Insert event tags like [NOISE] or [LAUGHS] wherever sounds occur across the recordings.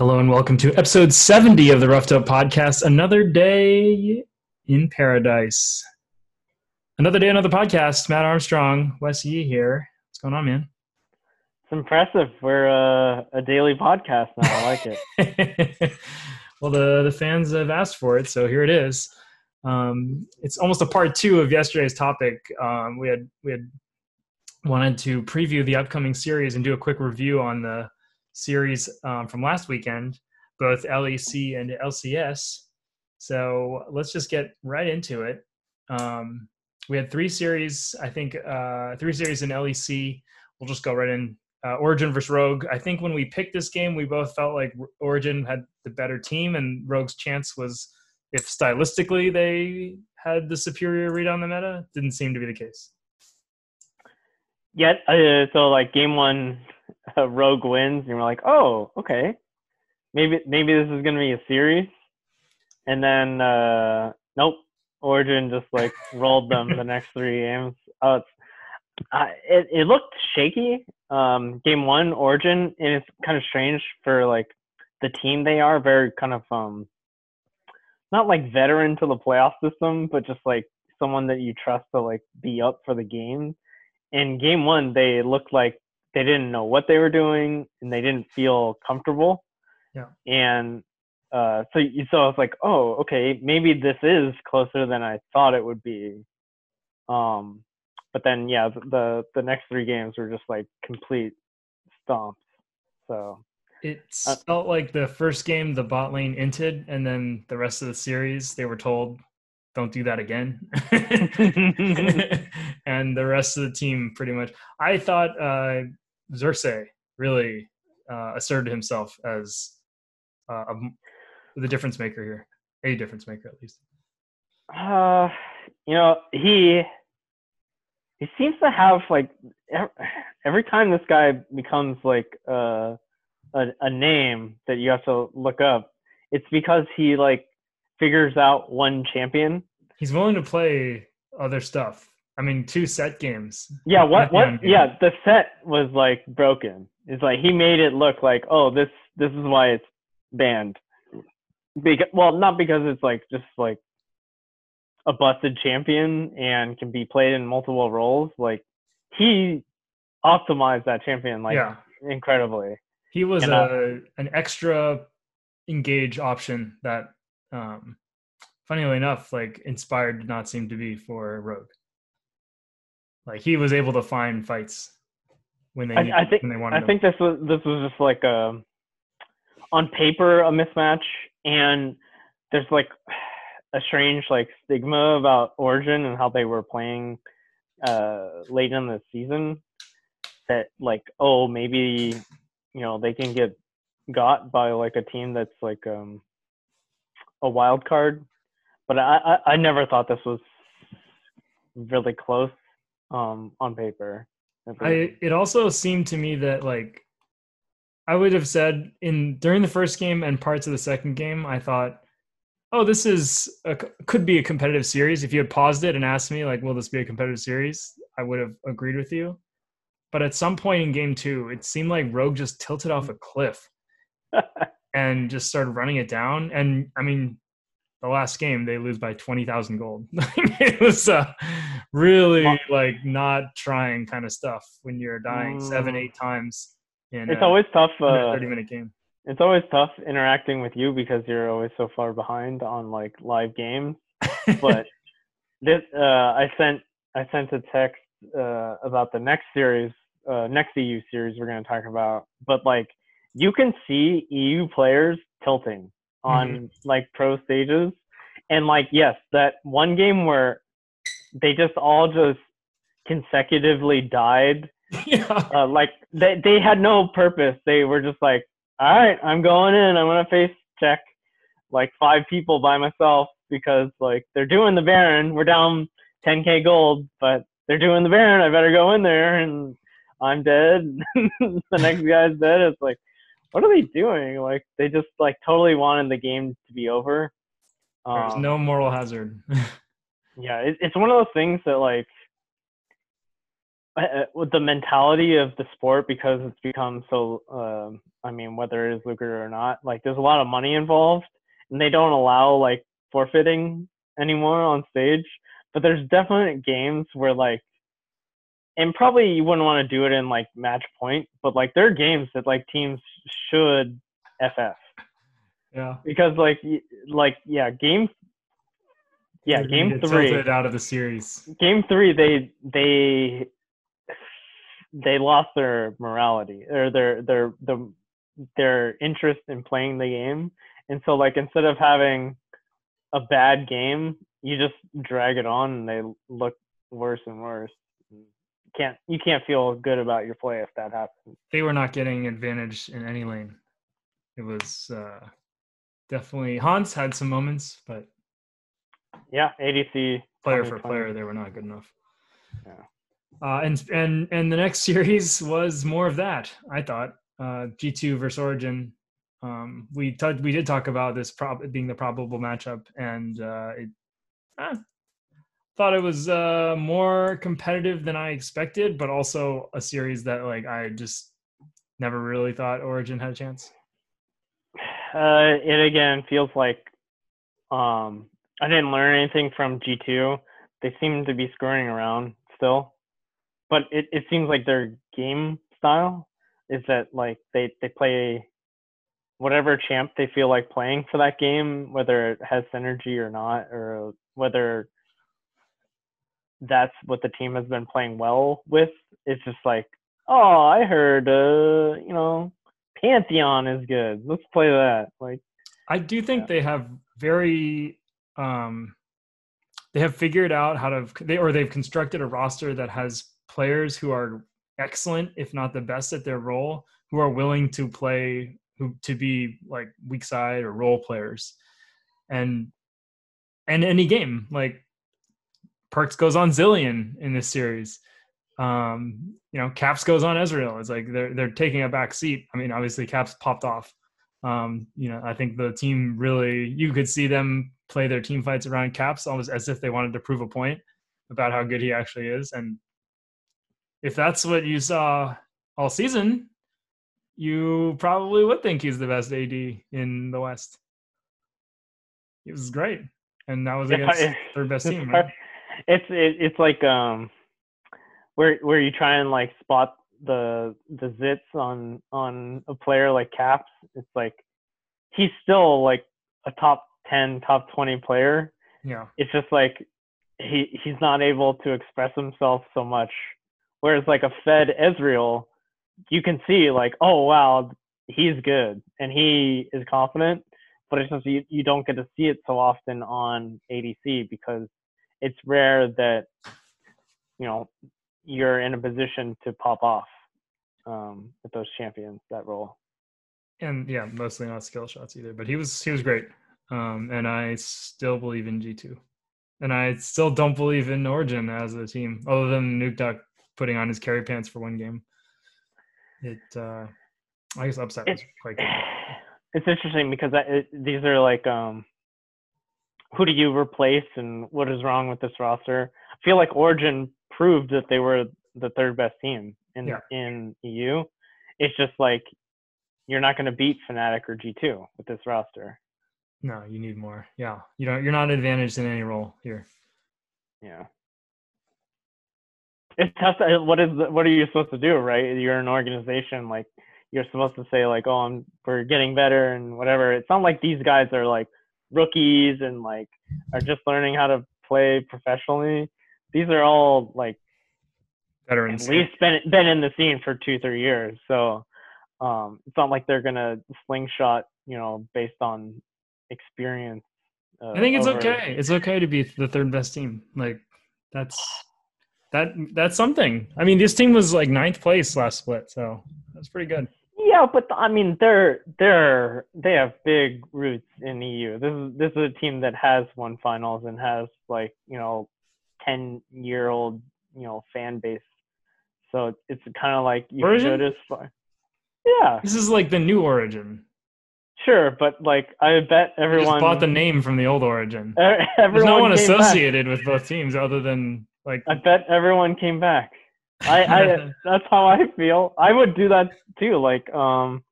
Hello and welcome to episode 70 of the Roughed Up Podcast. Another day in paradise. Another day, another podcast. Matt Armstrong, Wes Yee here. What's going on, man? It's impressive. We're uh, a daily podcast now. I like it. [LAUGHS] well, the, the fans have asked for it, so here it is. Um, it's almost a part two of yesterday's topic. Um, we had we had wanted to preview the upcoming series and do a quick review on the series um, from last weekend, both LEC and LCS. So let's just get right into it. Um, we had three series, I think, uh, three series in LEC. We'll just go right in. Uh, Origen versus Rogue. I think when we picked this game, we both felt like Origen had the better team, and Rogue's chance was if stylistically they had the superior read on the meta. Didn't seem to be the case. Yet, uh, so like game one, uh, [LAUGHS] Rogue wins, and we're like, oh, okay, maybe maybe this is gonna be a series, and then uh, nope, Origen just like rolled them the [LAUGHS] next three games. Oh, it's, uh, it it looked shaky. Um, game one, Origen, and it's kind of strange for like the team they are, very kind of um, not like veteran to the playoff system, but just like someone that you trust to like be up for the game. In game one, they looked like they didn't know what they were doing and they didn't feel comfortable. Yeah. And uh, so so I was like, oh, okay, maybe this is closer than I thought it would be. Um, but then yeah, the the next three games were just like complete stomps. So it uh, felt like the first game the bot lane inted, and then the rest of the series they were told don't do that again. [LAUGHS] [LAUGHS] [LAUGHS] and the rest of the team pretty much. I thought uh, Xerxe really uh, asserted himself as uh, a, the difference maker here, a difference maker at least. Uh, you know, he he seems to have like every time this guy becomes like uh, a a name that you have to look up, it's because he like figures out one champion. He's willing to play other stuff. I mean, two set games. Yeah, what what yeah, the set was like broken. It's like he made it look like, oh, this this is why it's banned. Because well, not because it's like just like a busted champion and can be played in multiple roles. Like he optimized that champion like yeah. incredibly. He was and, a uh, an extra engage option that um funnily enough, like inspired did not seem to be for Rogue. Like he was able to find fights when they I, I think when they wanted. I think this was this was just like a on paper a mismatch, and there's like a strange like stigma about Origen and how they were playing uh late in the season. That like oh maybe you know they can get got by like a team that's like um a wild card but I, I, I never thought this was really close um, on paper. I it also seemed to me that like I would have said in during the first game and parts of the second game, I thought, oh, this is a, could be a competitive series. If you had paused it and asked me like, will this be a competitive series, I would have agreed with you. But at some point in game two, it seemed like Rogue just tilted off a cliff [LAUGHS] and just started running it down. And I mean, the last game they lose by 20,000 gold. [LAUGHS] it was uh, really like not trying kind of stuff when you're dying mm. seven, eight times in it's always tough uh, 30 minute game. It's always tough interacting with you because you're always so far behind on like live games. But [LAUGHS] this, uh, I sent, I sent a text uh, about the next series, uh, next EU series we're going to talk about. But like, you can see EU players tilting on mm-hmm. like pro stages. And like, yes, that one game where they just all just consecutively died. [LAUGHS] Yeah. Uh, like they they had no purpose. They were just like, all right, I'm going in. I'm gonna face check like five people by myself because like they're doing the Baron. We're down 10k gold, but they're doing the Baron. I better go in there, and I'm dead. [LAUGHS] the next guy's dead. It's like, what are they doing? Like they just like totally wanted the game to be over. There's um, no moral hazard. [LAUGHS] yeah, it, it's one of those things that like uh, with the mentality of the sport because it's become so um i mean whether it is lucrative or not like there's a lot of money involved and they don't allow like forfeiting anymore on stage but there's definite games where like and probably you wouldn't want to do it in like match point but like there are games that like teams should ff Yeah. because like like yeah game yeah They're game three out of the series. game three they they they lost their morality or their their the their interest in playing the game and so like instead of having a bad game you just drag it on and they look worse and worse can't you can't feel good about your play if that happens They were not getting advantage in any lane. It was uh, definitely Hans had some moments, but yeah adc player for 2020. player, they were not good enough. Yeah. Uh, and and and the next [LAUGHS] series was more of that. I thought uh, G two versus Origen. Um, we touched, we did talk about this prob- being the probable matchup, and uh, it ah, thought it was uh, more competitive than I expected, but also a series that like I just never really thought Origen had a chance. Uh, it again feels like um, I didn't learn anything from G2. They seem to be screwing around still, but it, it seems like their game style is that like they, they play whatever champ they feel like playing for that game, whether it has synergy or not, or whether that's what the team has been playing well with. It's just like, oh, I heard, uh, you know, Pantheon is good. Let's play that. Like, I do think Yeah. they have very um they have figured out how to they or they've constructed a roster that has players who are excellent if not the best at their role who are willing to play who to be like weak side or role players and and any game like Perkz goes on Zilean in this series um you know caps goes on ezreal it's like they're they're taking a back seat i mean obviously caps popped off um, you know, I think the team really you could see them play their team fights around Caps almost as if they wanted to prove a point about how good he actually is. And if that's what you saw all season, you probably would think he's the best AD in the West. He was great, and that was Yeah, against it- third best team. Right? It's it, it's like um where where you try and like spot the the zits on on a player like Caps. It's like he's still like a top ten, top twenty player. Yeah, It's just like he he's not able to express himself so much. Whereas like a fed Ezreal, you can see like, oh wow, he's good and he is confident, but it's just you, you don't get to see it so often on ADC because it's rare that you know you're in a position to pop off um, with those champions that role. and yeah, mostly not skill shots either. But he was he was great, um, and I still believe in G two, and I still don't believe in Origen as a team, other than Nukeduck putting on his carry pants for one game. It, uh, I guess upset was It- quite good. [SIGHS] It's interesting because I, it, these are like um, who do you replace and what is wrong with this roster? I feel like Origen proved that they were the third best team in Yeah. in EU. It's just like you're not going to beat Fnatic or G2 with this roster. No, you need more. Yeah, you don't. You're not advantaged in any role here. Yeah. It's tough. To, what is what are you supposed to do, right? You're an organization, like you're supposed to say, like, oh, I'm we're getting better and whatever. It's not like these guys are like rookies and like are just learning how to play professionally. These are all like veterans. at least been been in the scene for two three years. So um, it's not like they're gonna slingshot, you know, based on experience. Uh, I think it's over- okay. It's okay to be the third best team. Like that's that that's something. I mean, this team was like ninth place last split, so that's pretty good. Yeah, but I mean, they're they're they have big roots in EU. This is this is a team that has won finals and has like you know, ten year old you know fan base. So it's kind of like you Origen? go. Yeah, This is like the new Origen. sure, but like I bet everyone just bought the name from the old Origen. [LAUGHS] There's no one came back. associated with both teams other than like I bet everyone came back. I, I [LAUGHS] that's how I feel. I would do that too. Like, um,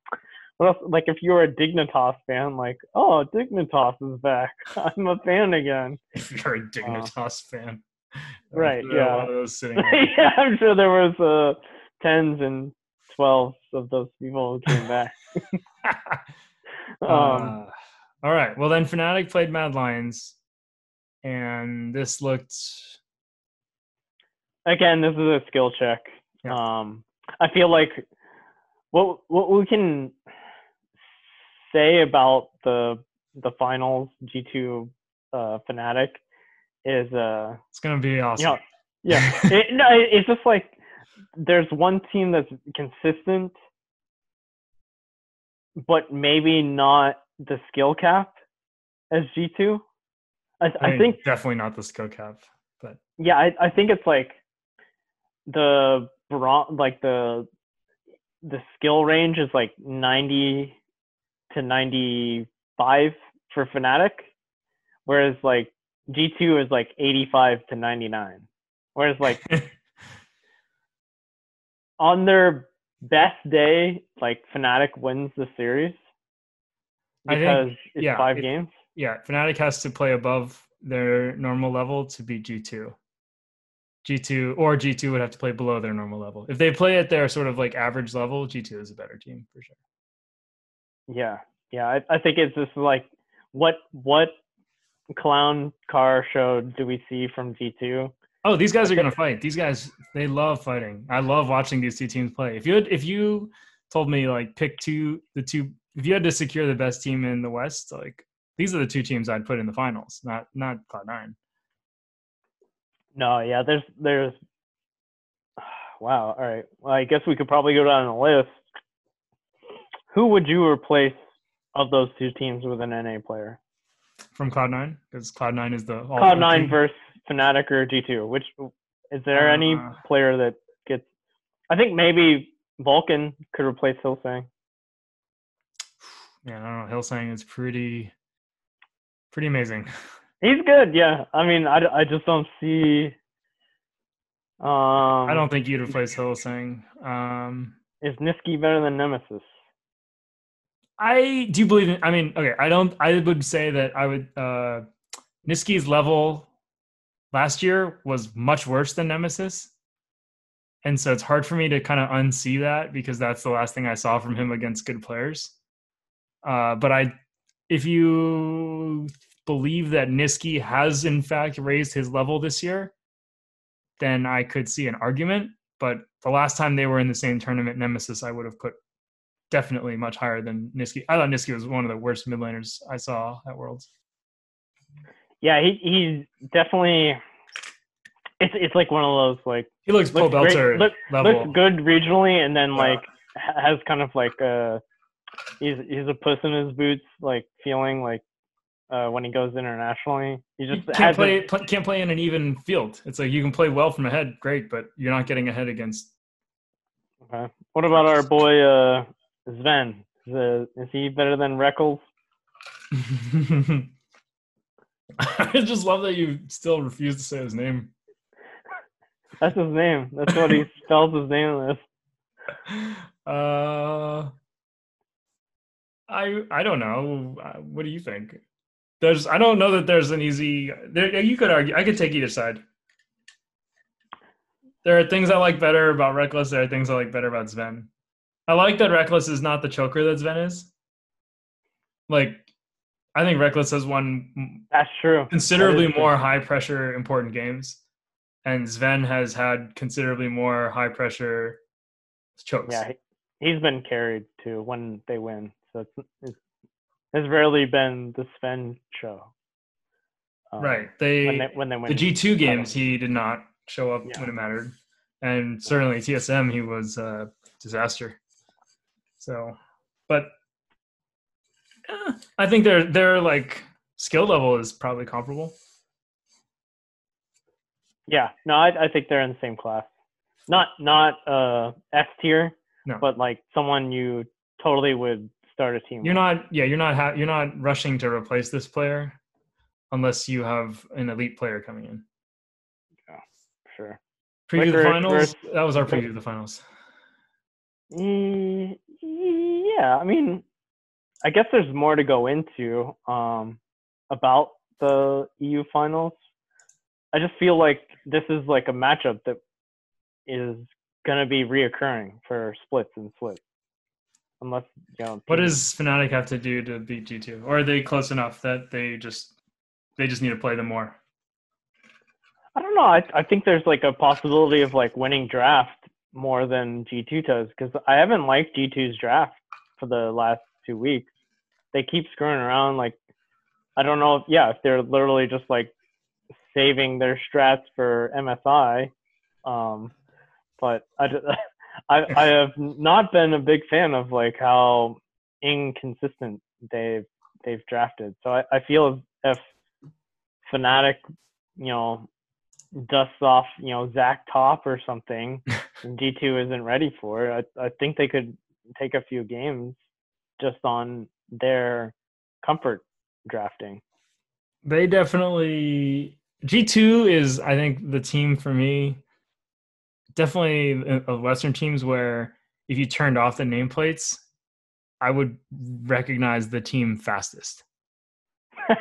what else? Like, if you were a Dignitas fan, like, oh, Dignitas is back. [LAUGHS] I'm a fan again. if you're a Dignitas fan. Right, There are a yeah. lot of those [LAUGHS] sitting there. yeah, I'm sure there was uh, tens and twelves of those people who came back. um, Uh, all right. Well, then Fnatic played Mad Lions, and this looked. Again, this is a skill check. Yeah. Um, I feel like what what we can say about the the finals G two uh, Fnatic is uh It's gonna be awesome. you know yeah [LAUGHS] it, no it- it's just like there's one team that's consistent but maybe not the skill cap as G two. I, I mean, think definitely not the skill cap, but yeah, I, I think it's like the bron- like the the skill range is like 90 to 95 for Fnatic, whereas like G2 is like 85 to 99. Whereas like [LAUGHS] on their best day, like Fnatic wins the series I think- because it's yeah, five it- games. yeah, Fnatic has to play above their normal level to beat G2. G2 or G2 would have to play below their normal level. If they play at their sort of like average level, G2 is a better team for sure. Yeah, yeah. I, I think it's just like what what clown car show do we see from G two? Oh, these guys are gonna fight. These guys, they love fighting. I love watching these two teams play. If you had, if you told me like pick two, the two, if you had to secure the best team in the West, like these are the two teams I'd put in the finals, not not Cloud Nine. No, yeah. There's there's. [SIGHS] Wow. All right. Well, I guess we could probably go down the list. Who would you replace of those two teams with an NA player? from Cloud Nine because Cloud Nine is the all Cloud Nine versus Fnatic or G two. Which is there any Uh, player that gets? I think maybe Vulcan could replace Hylissang. Yeah, I don't know. Hylissang is pretty, pretty amazing. [LAUGHS] He's good, yeah. I mean, I, I just don't see. Um, I don't think you'd replace Hylissang. Um, Is Nisqy better than Nemesis? I do believe in. I mean, okay, I don't. I would say that I would. uh Nisqy's level last year was much worse than Nemesis, and so it's hard for me to kind of unsee that because that's the last thing I saw from him against good players. Uh, but I, if you believe that Nisqy has in fact raised his level this year, then I could see an argument. But the last time they were in the same tournament, Nemesis, I would have put definitely much higher than Nisqy. I thought Nisqy was one of the worst mid laners I saw at Worlds. Yeah, he he's definitely. It's it's like one of those like He looks great- Belter look- level. looks good regionally, and then Yeah. like ha- has kind of like a he's he's a puss in his boots like feeling like uh, when he goes internationally. He You just can't has play, can't play in an even field. It's like you can play well from ahead, great, but you're not getting ahead against. Okay. What about our boy uh, Sven? Is, uh, is he better than Rekkles? [LAUGHS] I just love that you still refuse to say his name. [LAUGHS] That's his name. That's what he [LAUGHS] spells his name as. Uh, I I don't know. Uh, What do you think? There's I don't know that there's an easy. There, you could argue. I could take either side. There are things I like better about Rekkles. There are things I like better about Sven. I like that Rekkles is not the choker that Sven is. Like, I think Rekkles has won That's true. considerably That true. more high pressure important games, and Sven has had considerably more high pressure chokes. Yeah, he, he's been carried too when they win. So it's, it's has rarely been the Sven show. Um, right. They, When they when they win. the G two games he did not show up Yeah. when it mattered, and certainly TSM he was a disaster. So, but eh, I think their their like skill level is probably comparable. Yeah, no, I, I think they're in the same class. Not not uh S tier, No. but like someone you totally would start a team. You're not yeah you're not ha- you're not rushing to replace this player unless you have an elite player coming in. Yeah, sure. Preview the finals. versus- That was our preview of the finals. Yeah, I mean, I guess there's more to go into um, about the EU finals. I just feel like this is like a matchup that is going to be reoccurring for splits and splits, unless you know. What does Fnatic have to do to beat G two? Or are they close enough that they just they just need to play them more? I don't know. I I think there's like a possibility of like winning draft more than G2 does because I haven't liked G2's draft for the last two weeks. They keep screwing around. Like I don't know. If, yeah, if they're literally just like saving their strats for MSI. Um, but I, [LAUGHS] I I have not been a big fan of like how inconsistent they've they've drafted. So I, I feel if Fnatic, you know, dusts off, you know, Zac Top or something, [LAUGHS] and G2 isn't ready for it, I, I think they could take a few games just on their comfort drafting. They definitely G two is I think the team for me. Definitely uh, of Western teams where if you turned off the nameplates, I would recognize the team fastest.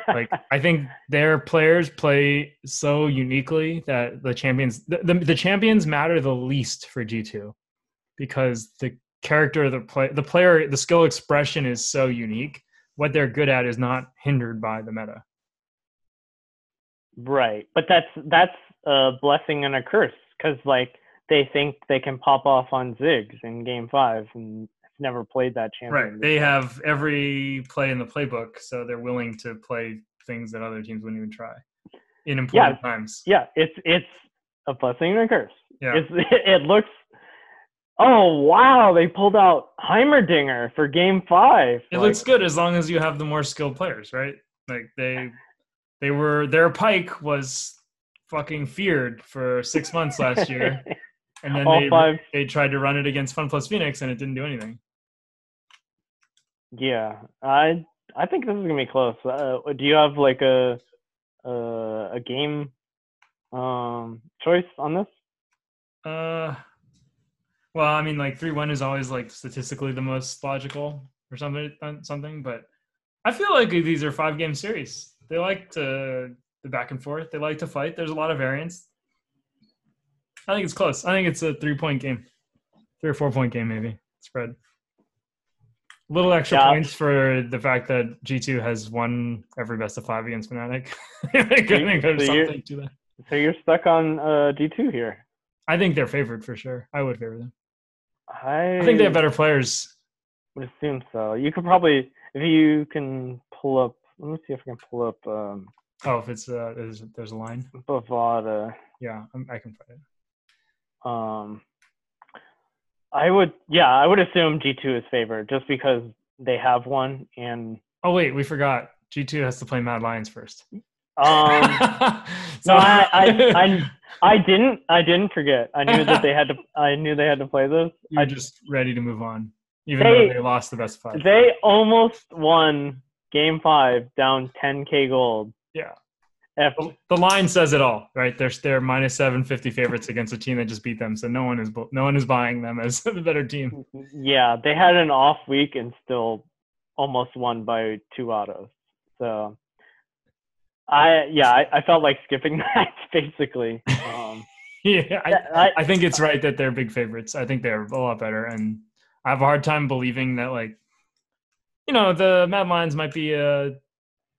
like [LAUGHS] I think their players play so uniquely that the champions the, the, the champions matter the least for G2 because the character of the play the player the skill expression is so unique. What they're good at is not hindered by the meta. Right, but that's that's a blessing and a curse because like they think they can pop off on Ziggs in Game Five and have never played that champion. right they have every play in the playbook so they're willing to play things that other teams wouldn't even try in important times Yeah, it's it's a blessing and a curse. yeah It's [LAUGHS] it looks. Oh wow! They pulled out Heimerdinger for Game Five. It Like, looks good as long as you have the more skilled players, right? Like they they were their pike was fucking feared for six months last year, [LAUGHS] and then All they five. they tried to run it against Fun Plus Phoenix, and it didn't do anything. Yeah, I I think this is gonna be close. Uh, do you have like a a, a game um choice on this? Uh, well, I mean, like three one is always like statistically the most logical or something something, but I feel like these are five game series. They like to the back and forth. They like to fight. There's a lot of variance. I think it's close. I think it's a three point game, three or four point game maybe spread. A little extra Yeah. points for the fact that G two has won every best of five against Fnatic. [LAUGHS] I think there's So you're- something to that. So you're stuck on uh G two here. I think they're favored for sure. I would favor them. I, I think they have better players. would assume so. You could probably if you can pull up. Let me see if I can pull up um Oh, if it's uh, there's, there's a line. Bovada. Yeah, I'm, I can find it. Um, I would, yeah, I would assume G two is favored just because they have one, and Oh wait, we forgot. G two has to play Mad Lions first. um, [LAUGHS] so no, I, I, I, I didn't, I didn't forget. I knew that they had to, [LAUGHS] I knew they had to play this. you're I just ready to move on, even They- though they lost the best five. They almost won Game Five, down 10k gold. Yeah. If, the, the line says it all, right? They're they're minus seven fifty favorites against a team that just beat them, so no one is no one is buying them as [LAUGHS] the better team. yeah, they had an off week and still almost won by two autos. So, I, yeah, I, I felt like skipping [LAUGHS] that basically. Um, [LAUGHS] yeah, I, I, I think it's right that they're big favorites. I think they're a lot better, and I have a hard time believing that like, you know, the Mad Lions might be a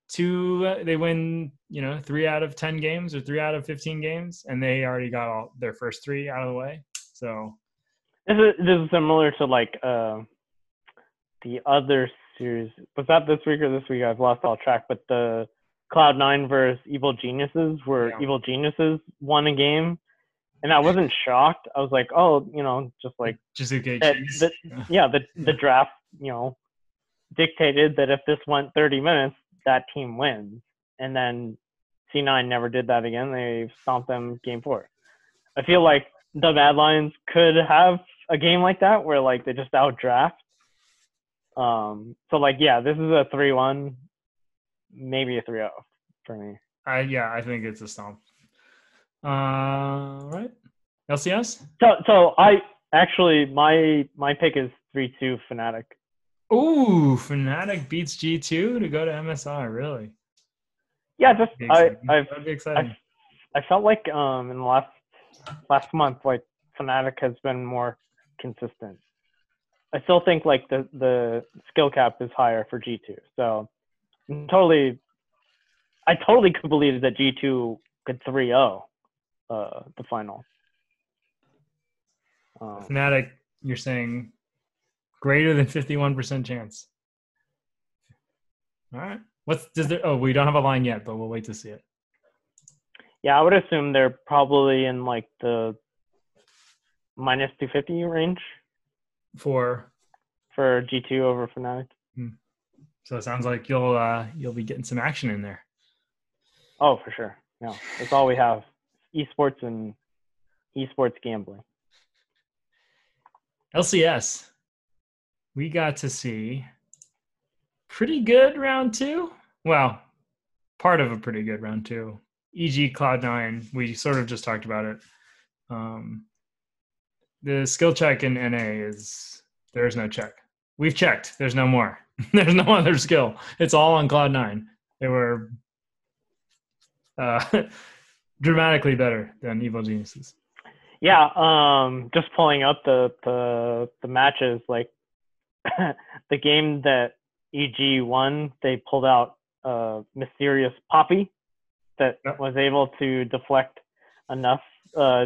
two. They win, you know, three out of ten games or three out of fifteen games, and they already got all their first three out of the way. So This is this is similar to like uh, the other series. Was that this week or this week? I've lost all track. But the Cloud Nine versus Evil Geniuses, where Yeah. Evil Geniuses won a game, and I wasn't [LAUGHS] shocked. I was like, oh, you know, just like cheese. that, yeah, the the [LAUGHS] draft, you know, dictated that if this went 30 minutes, that team wins. And then C9 never did that again. They stomped them game four. I feel like the Mad Lions could have a game like that where like they just outdraft. Um, so like yeah, this is a three-one, maybe a 3-0 for me. I yeah, I think it's a stomp. Uh, right. LCS? So so I actually my my pick is three two Fnatic. Ooh, Fnatic beats G2 to go to MSI. Really? Yeah, just I. I've That'd be exciting. I felt like um in the last last month like Fnatic has been more consistent. I still think like the the skill cap is higher for G two. So I'm totally I totally could believe that G two could 3-0 uh the final. Um, Fnatic, you're saying greater than 51% chance. All right. What's does there? Oh, we don't have a line yet, but we'll wait to see it. yeah, I would assume they're probably in like the minus 250 range For for G2 over Fnatic. so it sounds like you'll uh, you'll be getting some action in there. Oh, for sure. No, that's all we have. Esports and esports gambling. LCS, we got to see pretty good round two. Well, part of a pretty good round two. EG, Cloud9, we sort of just talked about it. Um, the skill check in NA is there's no check. We've checked. There's no more. [LAUGHS] there's no other skill. It's all on Cloud9. They were uh, [LAUGHS] dramatically better than Evil Geniuses. Yeah, um, just pulling up the the the matches, like [COUGHS] the game that EG won, they pulled out a mysterious Poppy that Yep. was able to deflect enough uh,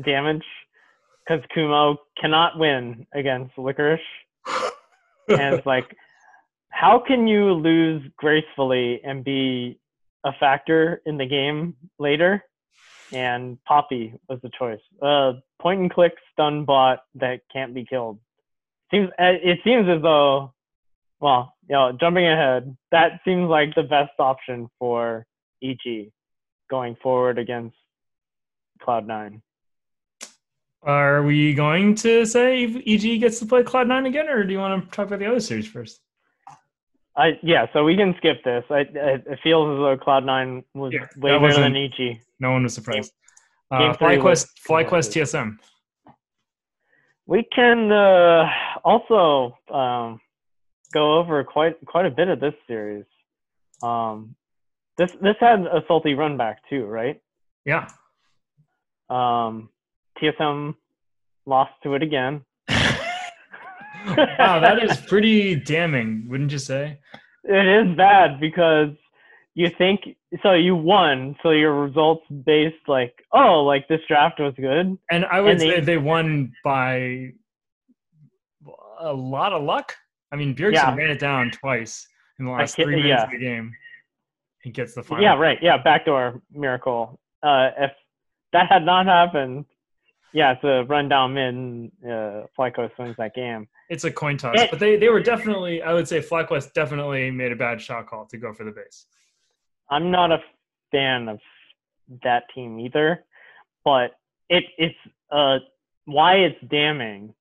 damage because Kumo cannot win against Licorice, [LAUGHS] and it's like, how can you lose gracefully and be a factor in the game later? and Poppy was the choice. Uh, point and click stun bot that can't be killed. Seems uh, it seems as though, well, you know, jumping ahead, that seems like the best option for EG going forward against Cloud9. Are we going to say EG gets to play Cloud9 again, or do you want to talk about the other series first? I yeah, so we can skip this. I, I it feels as though Cloud9 was Yeah, way better than EG. No one was surprised. game Uh, was- FlyQuest, FlyQuest TSM. We can uh, also um, go over quite quite a bit of this series. Um, this this had a salty run back too, right? Yeah. Um, TSM lost to it again. [LAUGHS] [LAUGHS] wow, that is pretty damning, wouldn't you say? It is bad because you think so. You won, so your results based like oh, like this draft was good. And I would And they- say they won by a lot of luck. I mean, Bjergsen Yeah. ran it down twice in the last three minutes yeah. of the game. He gets the final. Yeah, right. Yeah, backdoor miracle. Uh, if that had not happened, yeah, it's a run down mid. Uh, Flyco wins that game. It's a coin toss, It- but they, they were definitely. I would say FlyQuest definitely made a bad shot call to go for the base. I'm not a fan of that team either, but it it's uh why it's damning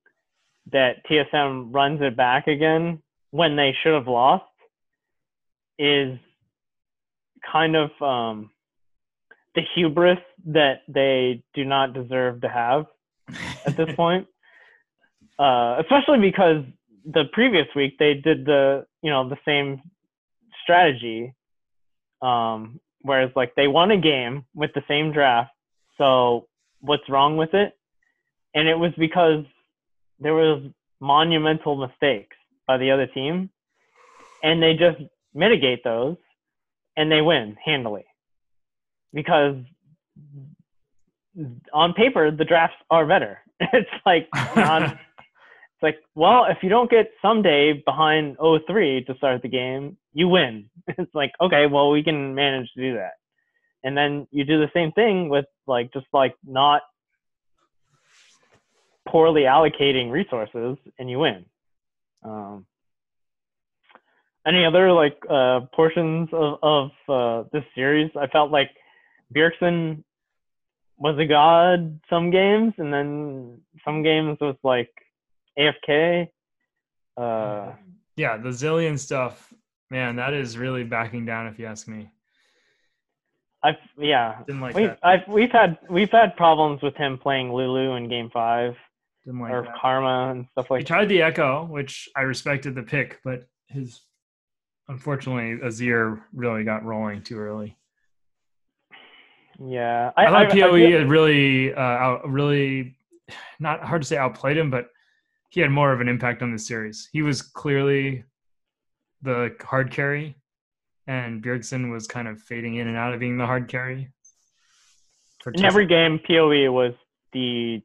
that TSM runs it back again when they should have lost is kind of um the hubris that they do not deserve to have at this [LAUGHS] point. Uh, especially because the previous week they did the you know the same strategy um, whereas like they won a game with the same draft. So what's wrong with it? And it was because there was monumental mistakes by the other team, and they just mitigate those, and they win handily. Because on paper the drafts are better. [LAUGHS] it's like non, [LAUGHS] it's like, well, if you don't get someday behind 0-3 to start the game, you win. [LAUGHS] It's like, okay, well, we can manage to do that. And then you do the same thing with like just like not poorly allocating resources and you win. Um, any other like uh, portions of, of uh, this series? I felt like Bjergsen was a god some games, and then some games was like AFK. Uh, yeah, the Zilean stuff, man, that is really backing down if you ask me. I've yeah. Didn't like We've. I've we've had we've had problems with him playing Lulu in Game Five Didn't like or that. Karma and stuff like. He tried the Ekko, which I respected the pick, but his unfortunately Azir really got rolling too early. Yeah, I, thought I Poe had really, uh, out, really, not hard to say outplayed him, but he had more of an impact on the series. He was clearly the hard carry, and Bjergsen was kind of fading in and out of being the hard carry. In every game, Poe was the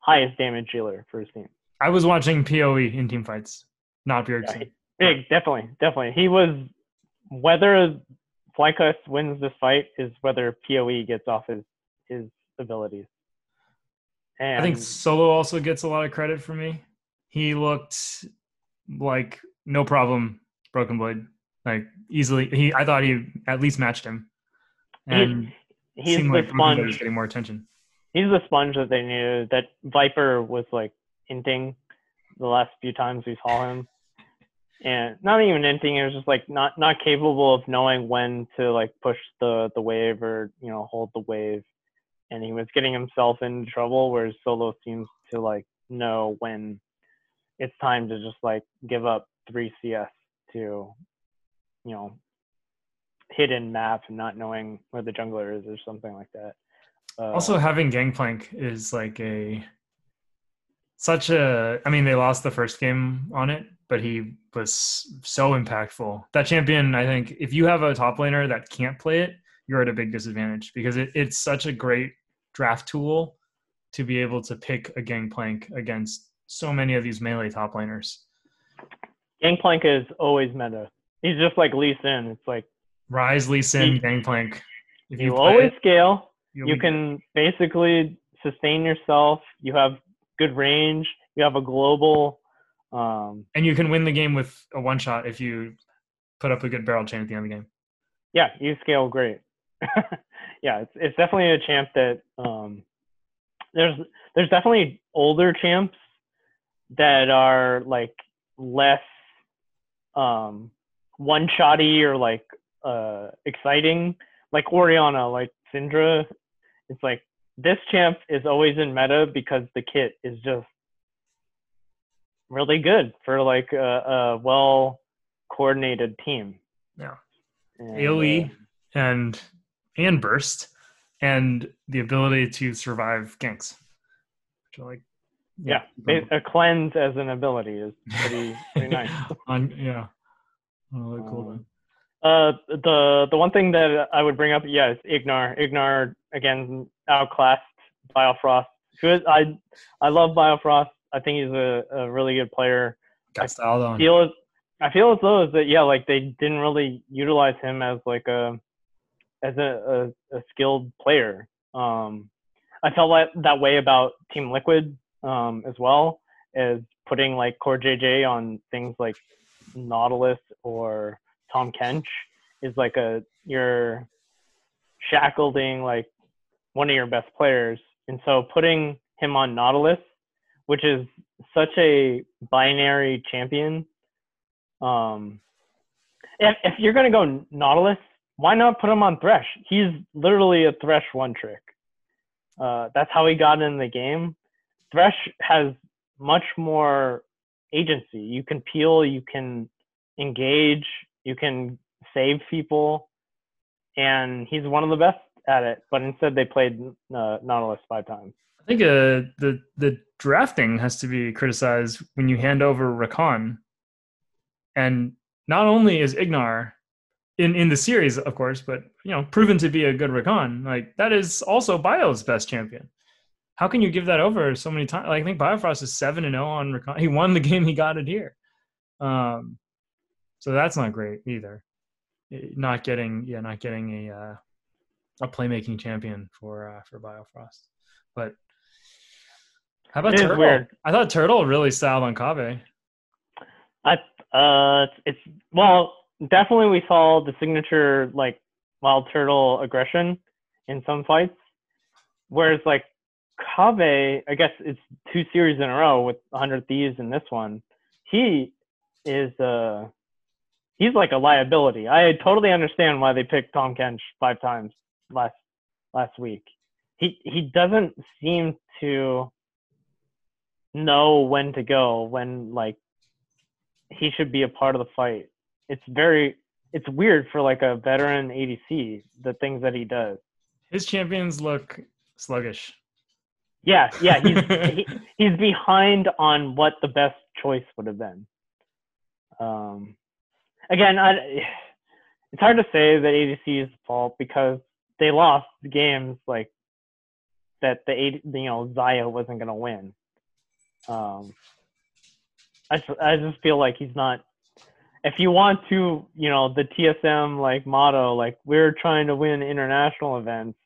highest damage dealer for his team. I was watching Poe in team fights, not Yeah, Bjergsen. he- big, definitely, definitely. He was whether FlyQuest wins this fight is whether Poe gets off his his abilities. And I think Solo also gets a lot of credit for me. He looked like no problem, Broken Blade, like easily. He, I thought he at least matched him, and he's seemed the like Blade was getting more attention. He's the sponge that they needed. That Viper was like hinting the last few times we saw him, and not even hinting. It was just like not not capable of knowing when to like push the the wave or you know hold the wave, and he was getting himself into trouble. Whereas Solo seems to like know when it's time to just like give up three CS to you know hidden map and not knowing where the jungler is or something like that. Uh, Also, having Gangplank is like a such a. I mean, they lost the first game on it, but he was so impactful. That champion, I think, if you have a top laner that can't play it, you're at a big disadvantage because it, it's such a great draft tool to be able to pick a Gangplank against so many of these melee top laners. Gangplank is always meta. He's just like Lee Sin. It's like Ryze, Lee Sin, You- Gangplank. If you, play always it, scale. You be- can basically sustain yourself. You have good range. You have a global. Um, and you can win the game with a one shot if you put up a good barrel chain at the end of the game. yeah, you scale great. [LAUGHS] yeah, it's it's definitely a champ that um, there's there's definitely older champs that are like less um, one shotty or like uh, exciting, like Orianna, like Syndra. It's like this champ is always in meta because the kit is just really good for like a, a well coordinated team. Yeah. And, AoE uh, and and burst and the ability to survive ganks. Which I like. yeah, ba- a cleanse as an ability is pretty pretty nice. [LAUGHS] On, yeah. Really cool. Um, Uh, the the one thing that I would bring up, yeah, is Ignar. Ignar again outclassed Biofrost. Who is I I love Biofrost. I think he's a, a really good player. Got styled I on. feel as I feel as though is that yeah, like they didn't really utilize him as like a as a, a, a skilled player. Um, I felt like that way about Team Liquid um, as well as putting like CoreJJ on things like Nautilus or Tahm Kench is like a you're shackling like one of your best players, and so putting him on Nautilus, which is such a binary champion. Um, if if you're gonna go Nautilus, why not put him on Thresh? He's literally a Thresh one trick. Uh, that's how he got in the game. Thresh has much more agency. You can peel, you can engage, you can save people, and he's one of the best at it. But instead, they played uh, Nautilus five times. I think uh, the the drafting has to be criticized when you hand over Rakan. And not only is Ignar in in the series, of course, but you know, proven to be a good Rakan, like that is also Bio's best champion. How can you give that over so many times? Like, I think Biofrost is seven and zero on Rakan. [LAUGHS] He won the game. He got it here. Um, so that's not great either. Eh, Not getting, yeah, not getting a uh, a playmaking champion for uh, for Biofrost. But how about Turtle? weird. I thought Turtle really styled on Kave. I uh, it's well, definitely we saw the signature like wild turtle aggression in some fights, whereas like Kave, I guess it's two series in a row with 100 Thieves in this one. He is uh, he's like a liability. I totally understand why they picked Tahm Kench five times last last week. He he doesn't seem to know when to go when like he should be a part of the fight. It's very it's weird for like a veteran ADC the things that he does. His champions look sluggish. Yeah, yeah, he's [LAUGHS] he, he's behind on what the best choice would have been. Um, again, I, it's hard to say that ADC's fault because they lost games like that. The you know Xayah wasn't gonna win. Um, I I just feel like he's not. If you want to, you know, the TSM like motto, like we're trying to win international events,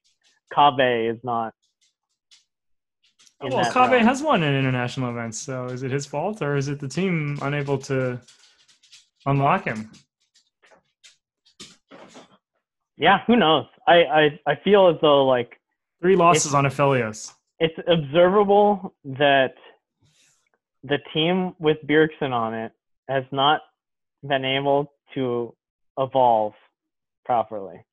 Kobbe is not well, Kobbe has won in international events, so is it his fault or is it the team unable to unlock him? Yeah, who knows? I I, I feel as though like three losses on Aphelios. It's observable that the team with Bjergsen on it has not been able to evolve properly.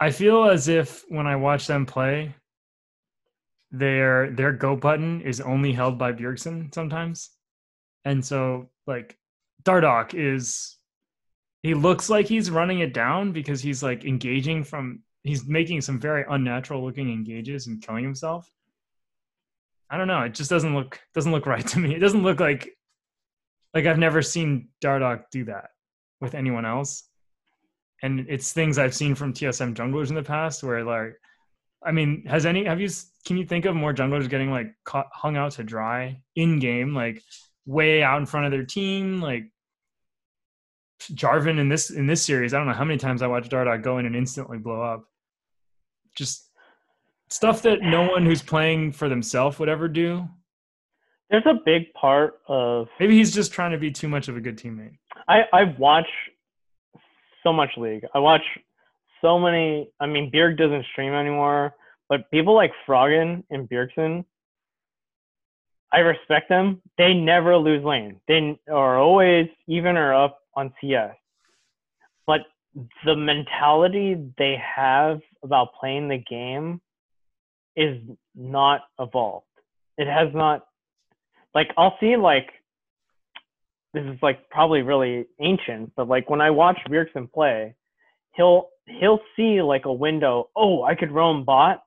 I feel as if when I watch them play, their their go button is only held by Bjergsen sometimes. And so like Dardoch is he looks like he's running it down because he's like engaging from he's making some very unnatural looking engages and killing himself. I don't know, it just doesn't look doesn't look right to me. It doesn't look like like I've never seen Dardoch do that with anyone else. And it's things I've seen from TSM junglers in the past where like I mean, has any have you can you think of more junglers getting like caught, hung out to dry in game, like way out in front of their team, like Jarvan in this in this series? I don't know how many times I watched Dardoch go in and instantly blow up. Just stuff that no one who's playing for themselves would ever do. There's a big part of maybe he's just trying to be too much of a good teammate. I I watch so much league. I watch so many. I mean, Bjerg doesn't stream anymore, but people like Froggen and Bjergsen, I respect them. They never lose lane. They are always even or up on CS. But the mentality they have about playing the game is not evolved. It has not. Like I'll see like this is like probably really ancient, but like when I watch Bjergsen play, he'll he'll see like a window. Oh, I could roam bot,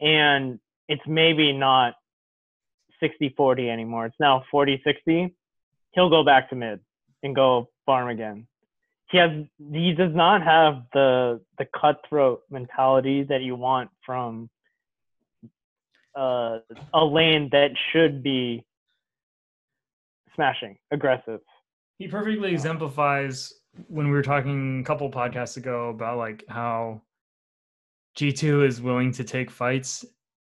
and it's maybe not 60-40 anymore. It's now 40-60. He'll go back to mid and go farm again. He has he does not have the the cutthroat mentality that you want from uh, a lane that should be smashing, aggressive. He perfectly exemplifies when we were talking a couple podcasts ago about like how G2 is willing to take fights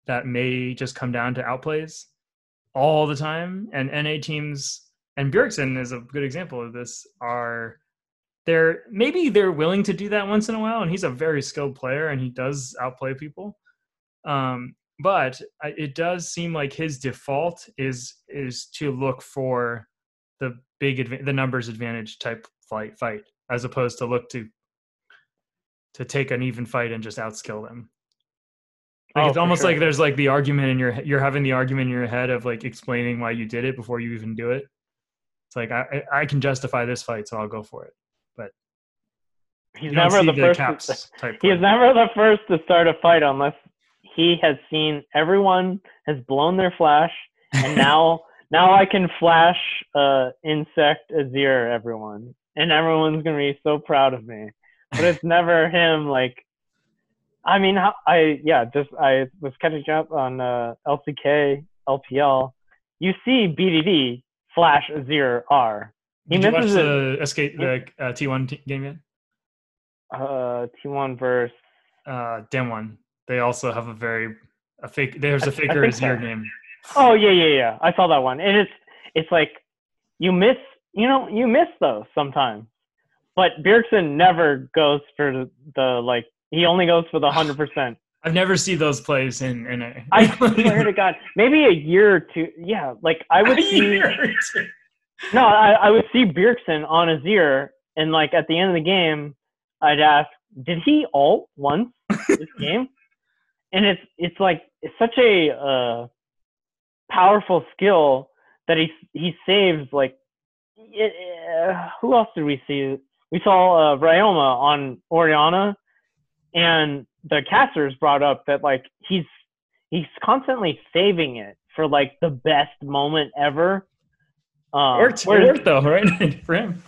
that may just come down to outplays all the time. And NA teams and Bjergsen is a good example of this are they're maybe they're willing to do that once in a while and he's a very skilled player and he does outplay people. Um, but it does seem like his default is is to look for the big adva- the numbers advantage type fight fight as opposed to look to to take an even fight and just outskill them. Like oh, it's almost sure. like there's like the argument in your you're having the argument in your head of like explaining why you did it before you even do it. It's like I I can justify this fight, so I'll go for it. But he's never the, the first. To, he's never the first to start a fight unless he has seen everyone has blown their flash, and now [LAUGHS] now I can flash uh, insec Azir everyone, and everyone's gonna be so proud of me. But it's [LAUGHS] never him. Like, I mean, I yeah, just I was catching up on uh, LCK LPL. You see BDD flash Azir R. He Did you watch the escape the uh, T1 t- game yet? Uh, T1 versus uh, Damwon. They also have a very a fake. There's a faker Azir so. game. Oh yeah, yeah, yeah. I saw that one, and it's it's like you miss, you know, you miss those sometimes. But Bjergsen never goes for the, the like. He only goes for the hundred percent. [SIGHS] I've never seen those plays in in a. I [LAUGHS] swear to God, maybe a year or two. Yeah, like I would [LAUGHS] a see. no, I, I would see Bjergsen on Azir, and like at the end of the game, I'd ask did he alt once this [LAUGHS] game? And it's it's like it's such a uh, powerful skill that he he saves like it, uh, who else did we see? We saw uh, Ryoma on Orianna, and the casters brought up that like he's he's constantly saving it for like the best moment ever. Um, worked, it worked though, [LAUGHS] right? for him.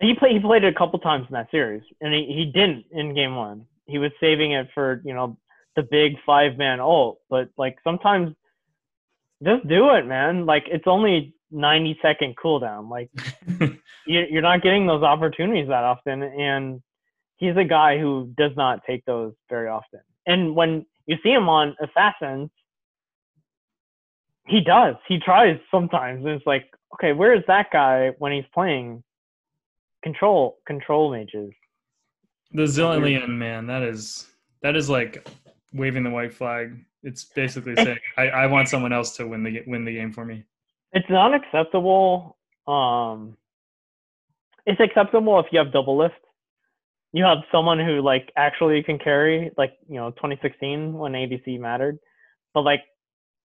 He played he played it a couple times in that series, and he, he didn't in game one. He was saving it for you know the big five man ult, but like sometimes just do it, man. Like it's only 90 second cooldown. Like [LAUGHS] you're not getting those opportunities that often, and he's a guy who does not take those very often. And when you see him on Assassins, he does. He tries sometimes, and it's like, okay, where is that guy when he's playing control control mages? The Zilean man, that is that is like waving the white flag. It's basically saying [LAUGHS] I, I want someone else to win the win the game for me. It's not acceptable. Um, it's acceptable if you have Doublelift. You have someone who like actually can carry, like you know, 2016 when ADC mattered. But like,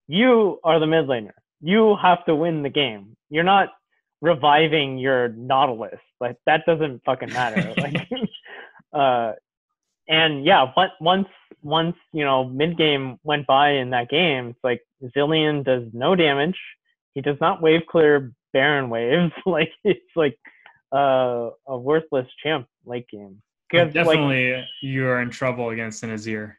you are the mid laner. You have to win the game. You're not reviving your Nautilus. Like that doesn't fucking matter. [LAUGHS] like, [LAUGHS] uh, and yeah, once once you know mid game went by in that game, it's like Zilean does no damage he does not wave clear Baron waves. [LAUGHS] like it's like uh, a worthless champ late game. Definitely, like, you're in trouble against an Azir.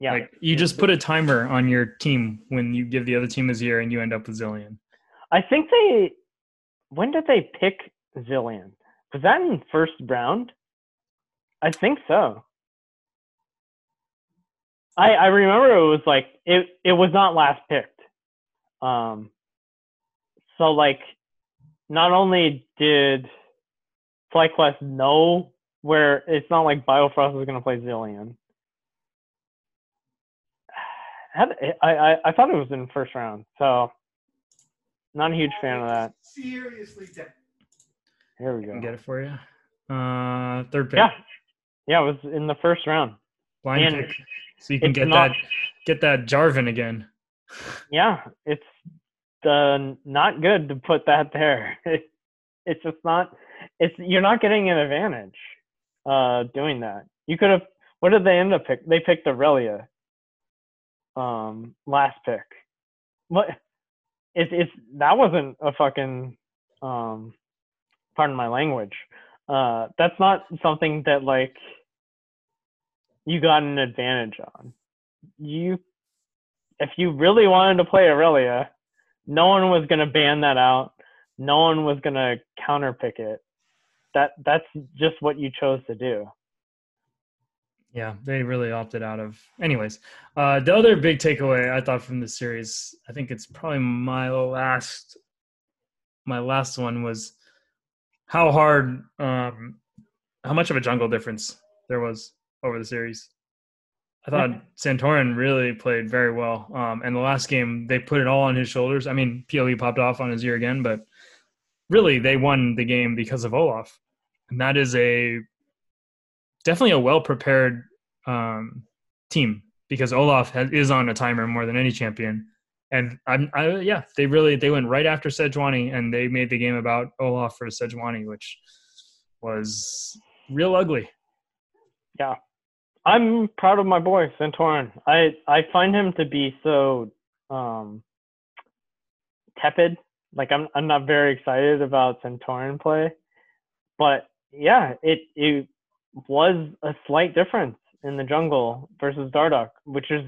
Yeah, like you just put a timer on your team when you give the other team Azir, and you end up with Zilean. I think they. When did they pick Zilean? Was that in first round? I think so. I I remember it was like it it was not last picked. Um, so like, not only did FlyQuest know where it's not like Biofrost was going to play Zilean. [SIGHS] I, I I thought it was in first round, so not a huge fan of that. Seriously, dead. here we go. Get it for you. Uh, third pick. Yeah, yeah, it was in the first round. Blind and pick, so you can get not, that get that Jarvan again. [LAUGHS] Yeah, it's uh, not good to put that there. [LAUGHS] it's just not. It's you're not getting an advantage uh, doing that. You could have. What did they end up pick? They picked Aurelia. Um, last pick. What? It's it's that wasn't a fucking um, pardon my language. Uh, that's not something that like you got an advantage on. You, if you really wanted to play Aurelia, no one was going to ban that out. No one was going to counterpick it. That that's just what you chose to do. Yeah, they really opted out of. Anyways, uh, the other big takeaway I thought from this series, I think it's probably my last, my last one was how hard, um, how much of a jungle difference there was over the series. I thought Santorin really played very well. Um, and the last game, they put it all on his shoulders. I mean, PLE popped off on his ear again, but really they won the game because of Olaf. And that is a definitely a well prepared um, team because Olaf has, is on a timer more than any champion. And I'm, I, yeah, they really they went right after Sejuani and they made the game about Olaf for Sejuani, which was real ugly. Yeah, I'm proud of my boy Santorin. I I find him to be so um, tepid. Like I'm I'm not very excited about Santorin play, but yeah, it it was a slight difference in the jungle versus Dardoch, which is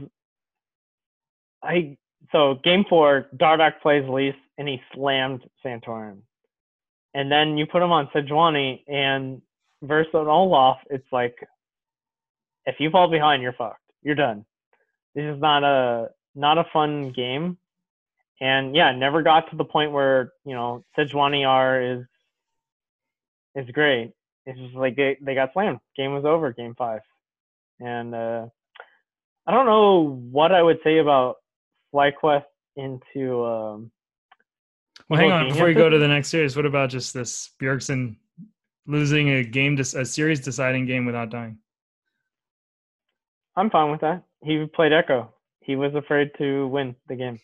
I so game four Dardoch plays Lise and he slammed Santorin, and then you put him on Sejuani and versus Olaf, it's like if you fall behind, you're fucked. You're done. This is not a not a fun game. And yeah, never got to the point where, you know, Sejuani R is is great. It's just like they, they got slammed. Game was over, game five. And uh I don't know what I would say about FlyQuest into um well, hang on. Before you go to the next series, what about just this Bjergsen losing a game, a series deciding game without dying. I'm fine with that. He played Ekko. He was afraid to win the game.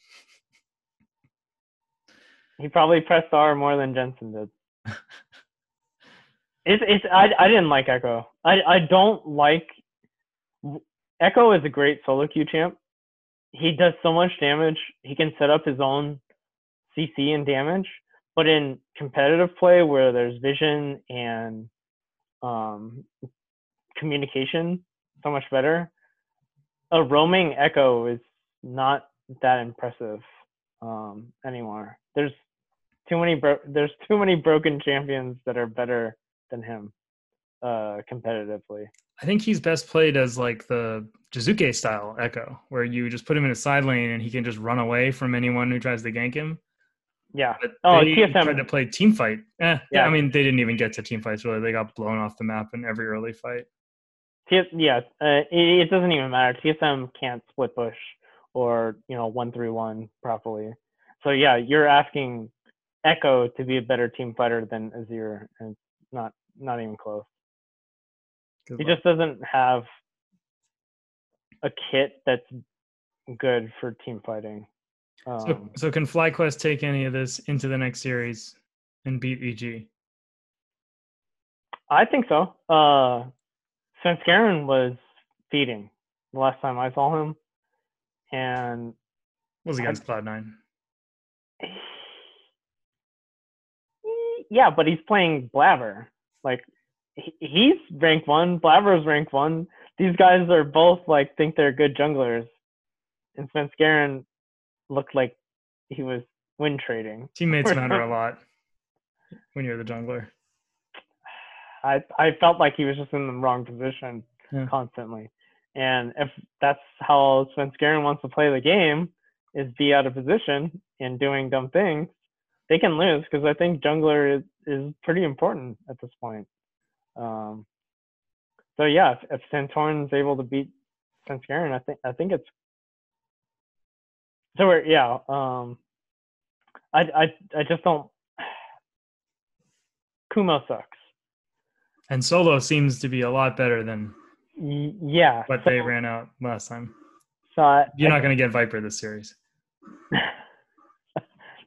He probably pressed R more than Jensen did. [LAUGHS] it's it's I I didn't like Ekko. I I don't like Ekko is a great solo queue champ. He does so much damage. He can set up his own CC and damage. But in competitive play where there's vision and um, communication so much better, a roaming Ekko is not that impressive um, anymore. There's too many bro- there's too many broken champions that are better than him uh, competitively. I think he's best played as like the Jiizuke style Ekko, where you just put him in a side lane and he can just run away from anyone who tries to gank him. Yeah. But oh, they TSM tried to play team fight. Eh, yeah. I mean, they didn't even get to team fights really. They got blown off the map in every early fight. Yeah, uh, it, it, doesn't even matter. TSM can't split push or you know one three one properly. So yeah, you're asking Ekko to be a better team fighter than Azir, and not not even close. Good he luck. just doesn't have a kit that's good for team fighting. Um, so, so can FlyQuest take any of this into the next series and beat EG? I think so. Uh, Svenskeren was feeding the last time I saw him, and was against Cloud Nine. Yeah, but he's playing Blaber. Like he's rank one, Blaber's rank one. These guys are both like think they're good junglers, and Svenskeren looked like he was win trading. Teammates matter a [LAUGHS] lot when you're the jungler. I I felt like he was just in the wrong position yeah. constantly. And if that's how Svenskeren wants to play the game, is be out of position and doing dumb things, they can lose because I think jungler is, is pretty important at this point. Um, so yeah, if, if Santorin's able to beat Svenskeren, I think I think it's so we're yeah. Um, I I I just don't. [SIGHS] Kumo sucks. And solo seems to be a lot better than yeah what so, they ran out last time. So I, you're not going to get Viper this series. [LAUGHS]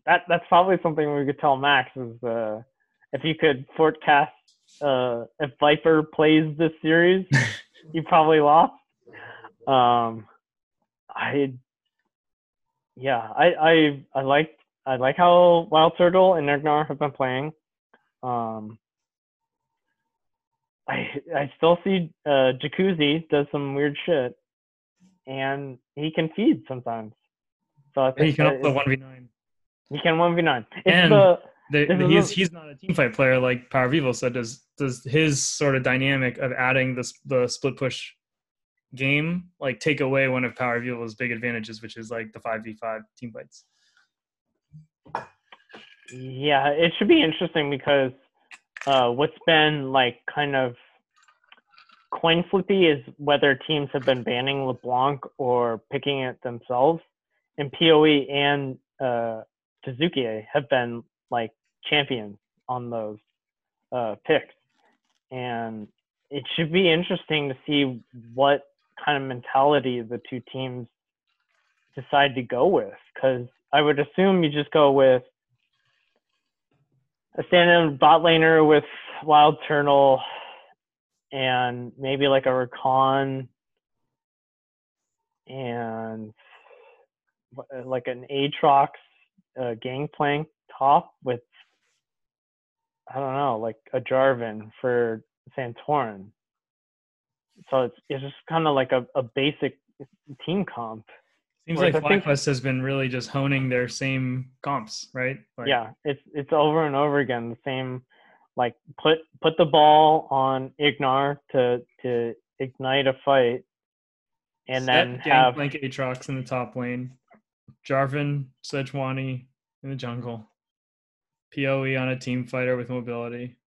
that that's probably something we could tell Max is uh, if you could forecast uh, if Viper plays this series, [LAUGHS] you probably lost. Um, I yeah, I I I like I like how Wild Turtle and Ignar have been playing. Um, I I still see uh, Jiizuke does some weird shit, and he can feed sometimes. So I think he can also one v nine. He can one v nine. And the, the, he's he's not a team fight player like PowerOfEvil. So does does his sort of dynamic of adding the the split push game like take away one of PowerOfEvil's big advantages, which is like the five v five team fights. Yeah, it should be interesting because uh, what's been like kind of coin flippy is whether teams have been banning LeBlanc or picking it themselves. And PoE and uh, Jiizuke have been like champions on those uh, picks. And it should be interesting to see what kind of mentality the two teams decide to go with. Because I would assume you just go with a stand-in bot laner with Wild Turtle and maybe like a Rakan and like an Aatrox uh, Gangplank top with I don't know, like a Jarvan for Santorin so it's it's just kind of like a, a basic team comp. Seems like FlyQuest has been really just honing their same comps, right? Like, yeah, it's it's over and over again the same. Like put put the ball on Ignar to to ignite a fight, and then have like Aatrox in the top lane, Jarvan Sejuani in the jungle, Poe on a team fighter with mobility.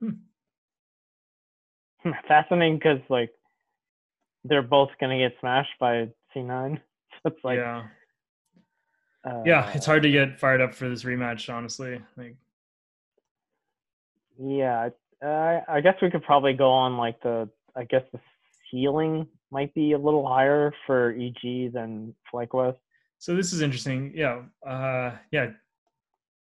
Hmm. [LAUGHS] fascinating because like they're both gonna get smashed by C9. [LAUGHS] So it's like yeah, uh, yeah, it's hard to get fired up for this rematch. Honestly, like Yeah, uh, I guess we could probably go on like the. I guess the ceiling might be a little higher for EG than FlyQuest. So this is interesting. Yeah, uh, yeah.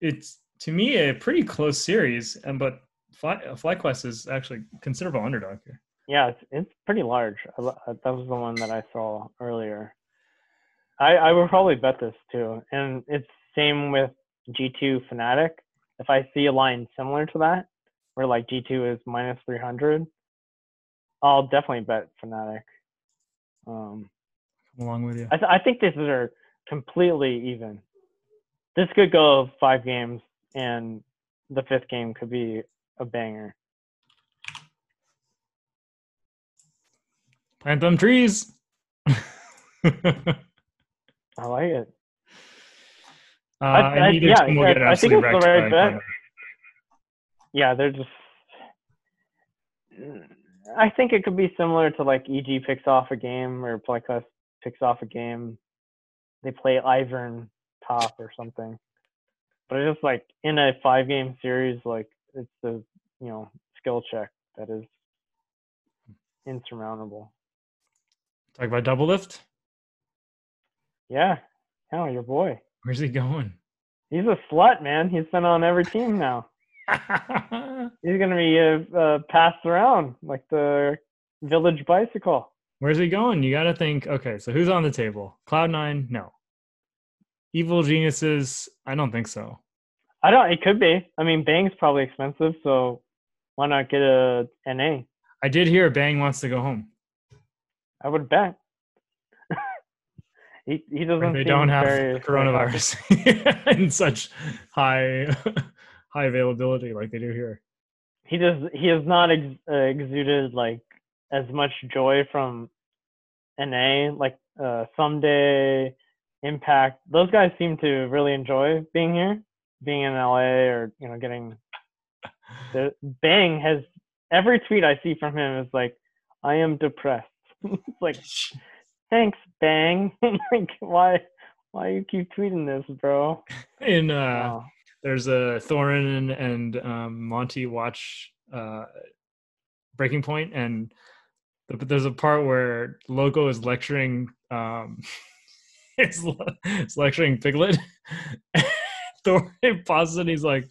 It's to me a pretty close series, and but Fly, FlyQuest is actually considerable underdog here. Yeah, it's it's pretty large. That was the one that I saw earlier. I I would probably bet this too, and it's same with G2 Fnatic. If I see a line similar to that, where like G2 is minus 300, I'll definitely bet Fnatic. Um, Come along with you. I, th- I think this is are completely even. This could go five games, and the fifth game could be a banger. Plant them trees. I like it. Uh, I, I, yeah, I, I think it's the right bet. Yeah, they're just. I think it could be similar to like EG picks off a game or FlyQuest picks off a game. They play Ivern top or something. But it's just like in a five game series, like it's the you know skill check that is insurmountable. Talk about Doublelift. Yeah, hell, your boy. Where's he going? He's a slut, man. He's been on every team now. [LAUGHS] He's gonna be uh, uh, passed around like the village bicycle. Where's he going? You got to think. Okay, so who's on the table? Cloud Nine? No. Evil geniuses? I don't think so. I don't. It could be. I mean, Bang's probably expensive, so why not get a NA? I did hear Bang wants to go home. I would bet. [LAUGHS] he he doesn't. They don't have coronavirus [LAUGHS] in such high [LAUGHS] high availability like they do here. He does. He has not ex, uh, exuded like as much joy from NA like uh, Ssumday Impact. Those guys seem to really enjoy being here, being in LA or you know getting. The Bang has every tweet I see from him is like, "I am depressed." It's [LAUGHS] like, thanks, Bang. [LAUGHS] like, why, why you keep tweeting this, bro? In uh, oh there's a Thorin and um, Monte watch uh, Breaking Point, and there's a part where Loco is lecturing. Um, [LAUGHS] is, is lecturing Piglet. Thorin pauses and he's like,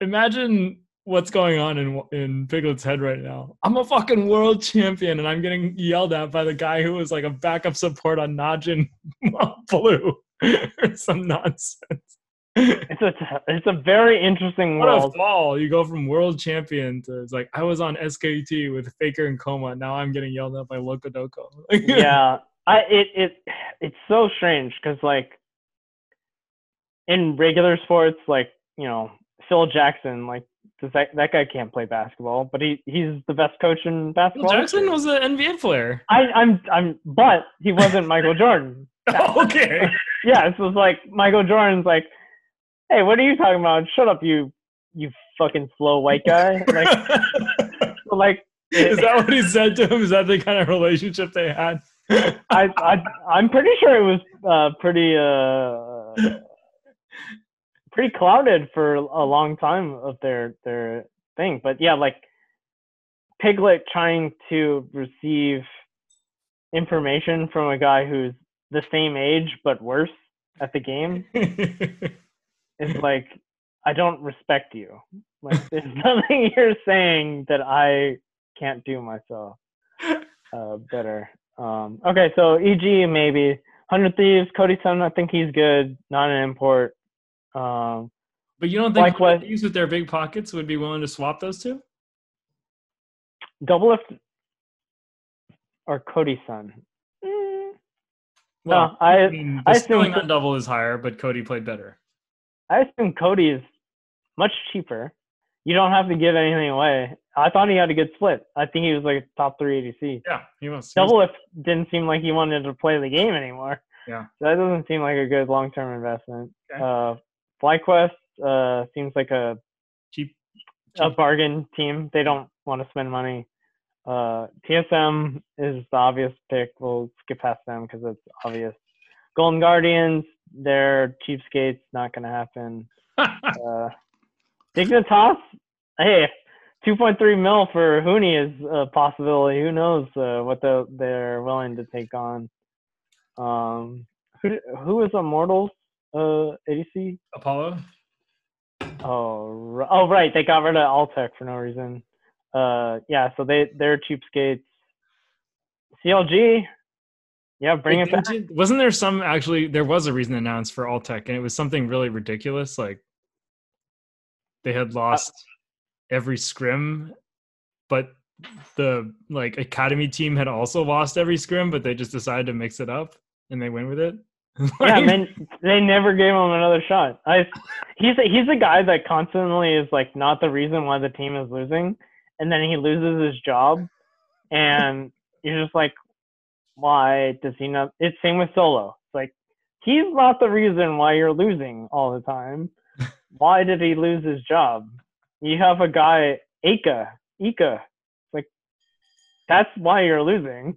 "Imagine what's going on in in Piglet's head right now. I'm a fucking world champion, and I'm getting yelled at by the guy who was like a backup support on Najin [LAUGHS] Blue [LAUGHS] or some nonsense." it's a it's a very interesting what world. a fall! You go from world champion to it's like I was on SKT with Faker and kkOma. Now I'm getting yelled at by LocoDoco. [LAUGHS] yeah, I it it it's so strange because like in regular sports, like you know Phil Jackson, like that that guy can't play basketball, but he he's the best coach in basketball. Phil Jackson was an NBA player. I I'm I'm but he wasn't Michael Jordan. [LAUGHS] okay. yeah, it was like Michael Jordan's like hey, what are you talking about? Shut up, you you fucking slow white guy. [LAUGHS] Like, like is that what he said to him? Is that the kind of relationship they had? I, I I'm pretty sure it was uh, pretty uh, pretty clouded for a long time of their their thing. But yeah, like Piglet trying to receive information from a guy who's the same age but worse at the game [LAUGHS] is like I don't respect you. Like there's [LAUGHS] nothing you're saying that I can't do myself uh, better. Um, okay, so EG maybe Hundred Thieves, Cody Sun. I think he's good, not an import. Um, but you don't think like Thieves with their big pockets would be willing to swap those two? Doublelift or Cody Sun? Mm. Well, no, I, I mean, I assume on double is higher, but Cody played better. I assume Cody is much cheaper. You don't have to give anything away. I thought he had a good split. I think he was like a top three ADC. Yeah, he was. Doublelift didn't seem like he wanted to play the game anymore. Yeah. So that doesn't seem like a good long term investment. Okay. Uh, FlyQuest uh, seems like a cheap, cheap, a bargain team. They don't want to spend money. Uh, TSM is the obvious pick. We'll skip past them because it's obvious. Golden Guardians, they're cheapskates, not going to happen. [LAUGHS] uh, Dignitas, hey, 2.3 mil for Huni is a possibility. Who knows uh, what the, they're willing to take on? Um, who who is Immortals uh, ADC? Apollo. Oh, oh, right. They got rid of Altec for no reason. Uh, yeah. So they they're cheapskates. CLG. Yeah, bring Wait, it back. wasn't there some actually? There was a reason announced for Altec, and it was something really ridiculous. Like they had lost every scrim, but the like academy team had also lost every scrim, but they just decided to mix it up and they went with it. [LAUGHS] yeah, man, they never gave him another shot. I, he's a, he's a guy that constantly is like not the reason why the team is losing, and then he loses his job, and [LAUGHS] you're just like, why does he not? It's same with Solo. It's like he's not the reason why you're losing all the time. [LAUGHS] why did he lose his job? You have a guy, Ika, Ika. Like that's why you're losing.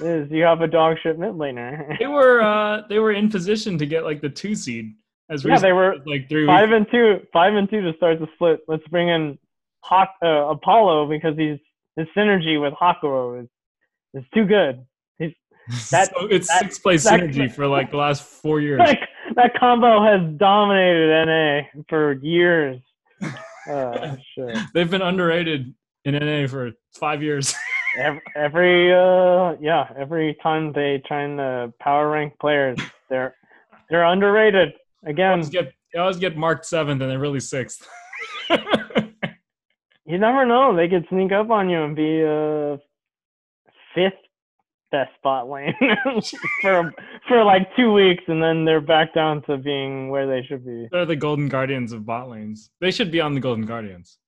Is you have a dog shit mid laner. [LAUGHS] they were uh they were in position to get like the two seed as Yeah, they were as, like three five weeks. and two, five and two to start the split. Let's bring in Hawk, uh, Apollo because he's his synergy with Hakuho is is too good. He's [LAUGHS] that- so it's that- six place that- synergy for like the last four years. [LAUGHS] like that combo has dominated NA for years. Uh. They've been underrated in NA for five years. Every, every uh yeah, every time they try and uh, power rank players, they're they're underrated again. always get they always get marked seventh and they're really sixth. [LAUGHS] You never know. They could sneak up on you and be uh fifth best spot lane [LAUGHS] for for like two weeks, and then they're back down to being where they should be. they're the golden guardians of bot lanes. They should be on the golden guardians.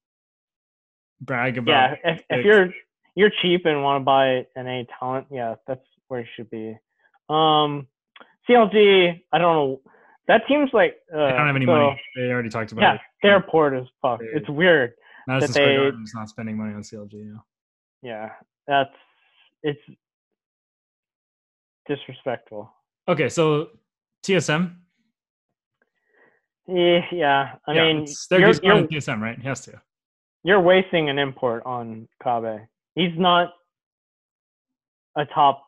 Brag about Yeah, if, if you're you're cheap and want to buy an A talent, yeah, that's where you should be. Um, CLG, I don't know. That team's like uh, they don't have any so, money. They already talked about Yeah, it. they're poor as fuck. They- It's weird. That they- Garden's not spending money on CLG now. Yeah, that's it's disrespectful. Okay, so TSM. Yeah, yeah. I yeah, mean, they're you're, just going you're, to TSM, right? He has to. you're wasting an import on Kobbe. He's not a top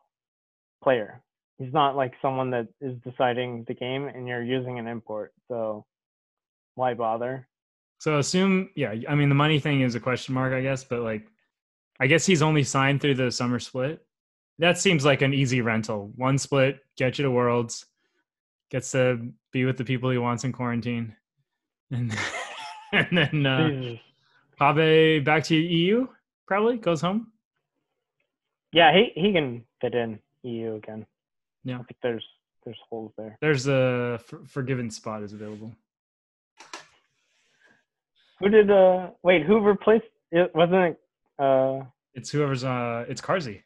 player. He's not like someone that is deciding the game, and you're using an import. So why bother? So assume, yeah. I mean, the money thing is a question mark, I guess, but like, I guess he's only signed through the summer split. That seems like an easy rental. One split, get you to Worlds, gets to be with the people he wants in quarantine, [LAUGHS] and and then uh, Jesus. Back to EU. Probably goes home. Yeah, he he can fit in EU again. Yeah. I think there's there's holes there. There's a for- forgiven spot is available. Who did uh wait? Who replaced? It wasn't it? Uh, It's whoever's uh, it's Carsey.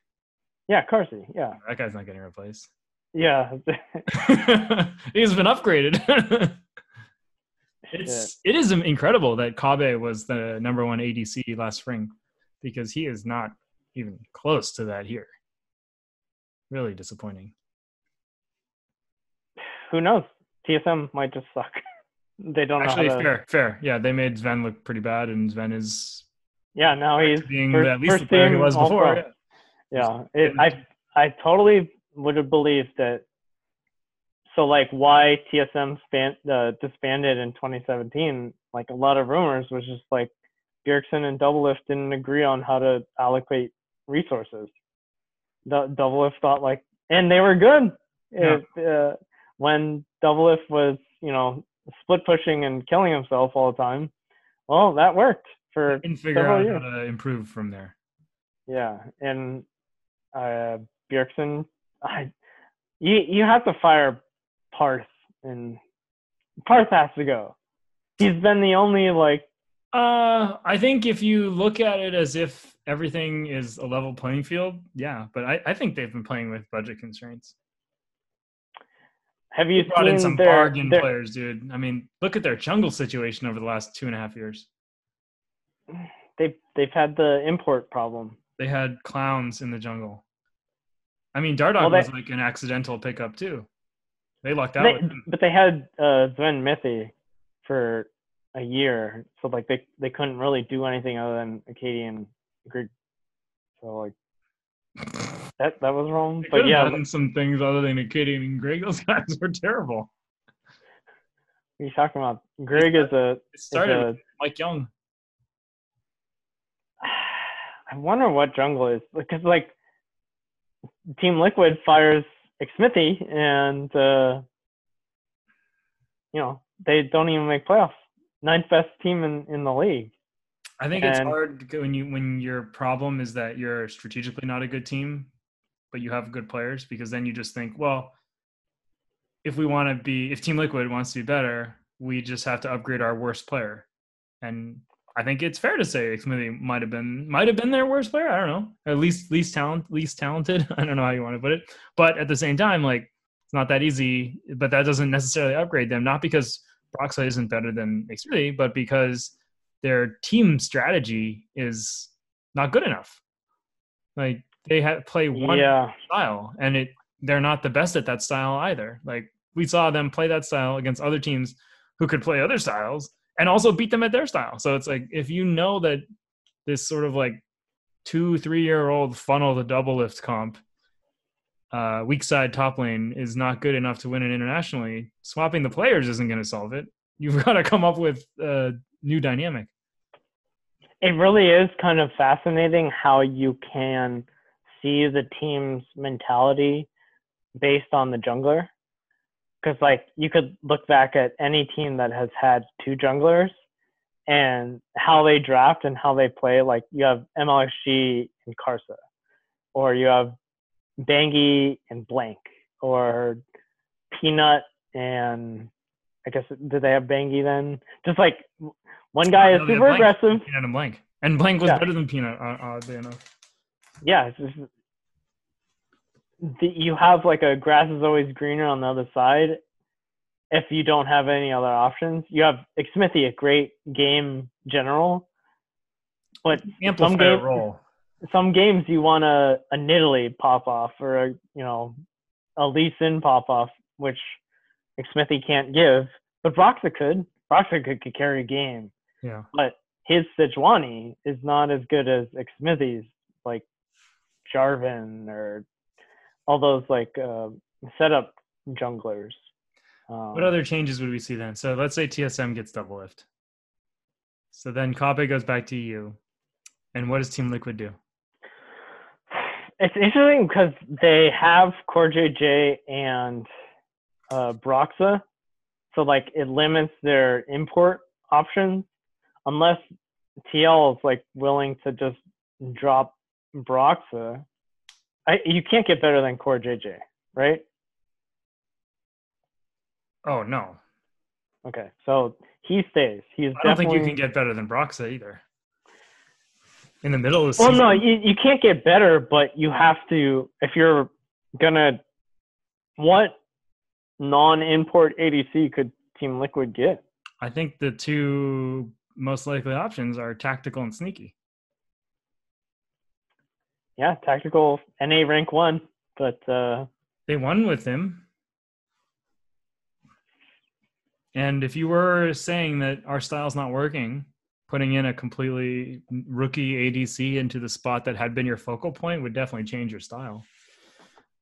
yeah, Carsey. Yeah, That guy's not getting replaced. yeah. [LAUGHS] [LAUGHS] He's been upgraded. [LAUGHS] it's it is incredible that Kobbe was the number one ADC last spring because he is not even close to that here. Really disappointing. Who knows? TSM might just suck. [LAUGHS] they don't Actually, know how to. fair, fair. Yeah, they made Sven look pretty bad, and Sven is Yeah, now he's being first, at least the player he was before. Yeah, it, I I totally would have believed that. So like, why TSM span, uh, disbanded in 2017? Like a lot of rumors was just like Bjergsen and Doublelift didn't agree on how to allocate resources. The Doublelift thought like, and they were good. Yeah. If, uh, when Doublelift was, you know, split pushing and killing himself all the time, well, that worked for Didn't figure out years. how to improve from there. yeah, and uh, Bjergsen, I, you you have to fire Parth, and Parth has to go. He's been the only like Uh, I think if you look at it as if everything is a level playing field, yeah. But I, I think they've been playing with budget constraints. have you They brought in some their, bargain their- players, dude. I mean, look at their jungle situation over the last two and a half years. they've they've had the import problem. They had clowns in the jungle. I mean, Dardoch Well, they- was like an accidental pickup too. They lucked out They, but they had uh, Sven Mithi for a year, so like they they couldn't really do anything other than Akaadian Grig. So like that that was wrong. They But yeah, done some things other than Akaadian and Grig. [LAUGHS] Those guys were terrible. what are you talking about? Grig is a It started a MikeYeung. [SIGHS] I wonder what jungle is because like Team Liquid fires Xmithie and uh, you know they don't even make playoffs. Ninth best team in, in the league. I think it's hard when you when your problem is that you're strategically not a good team, but you have good players because then you just think, well, if we want to be if Team Liquid wants to be better, we just have to upgrade our worst player. And I think it's fair to say Xmithie might have been might have been their worst player. I don't know. At least least talent least talented. [LAUGHS] I don't know how you want to put it. But at the same time, like it's not that easy. But that doesn't necessarily upgrade them. Not because Broxa isn't better than Xmithie, but because their team strategy is not good enough. Like they have play one Yeah, style, and it they're not the best at that style either. Like we saw them play that style against other teams who could play other styles and also beat them at their style. So it's like if you know that this sort of like two three year old funnel the Doublelift comp uh, weak side top lane is not good enough to win it internationally. Swapping the players isn't going to solve it. You've [LAUGHS] got to come up with a new dynamic. it really is kind of fascinating how you can see the team's mentality based on the jungler. Because like you could look back at any team that has had two junglers and how they draft and how they play. Like you have MLXG and Karsa, or you have Bengi and Blank, or Peanut and I guess did they have Bengi then? Just like one guy is super aggressive. Peanut and Blank. And Blank was Yeah. better than Peanut, uh, oddly enough. yeah, it's just, the, you have like a grass is always greener on the other side. If you don't have any other options, you have Xmithie, a great game general, but Amplify game- a role. Some games you want a a Nidalee pop off or a you know a Lee Sin pop off, which Xmithie can't give, but Broxa could. Broxa could, could carry a game, Yeah. but his Sejuani is not as good as Xmithie's, like Jarvan or all those like uh, setup junglers. Um, What other changes would we see then? So let's say TSM gets Doublelift. So then Kobbe goes back to you. And what does Team Liquid do? It's interesting because they have CoreJJ and uh, Broxa, so like it limits their import options unless TL is like willing to just drop Broxa. I, you can't get better than CoreJJ, right? Oh no. Okay, so he stays. He's I don't think definitely. you can get better than Broxa either. In the middle of the Well, season. no, you, you can't get better, but you have to if you're gonna. What non-import ADC could Team Liquid get? I think the two most likely options are tactical and sneaky. Yeah, tactical NA rank one, but uh, They won with him. And if you were saying that our style's not working, putting in a completely rookie ADC into the spot that had been your focal point would definitely change your style.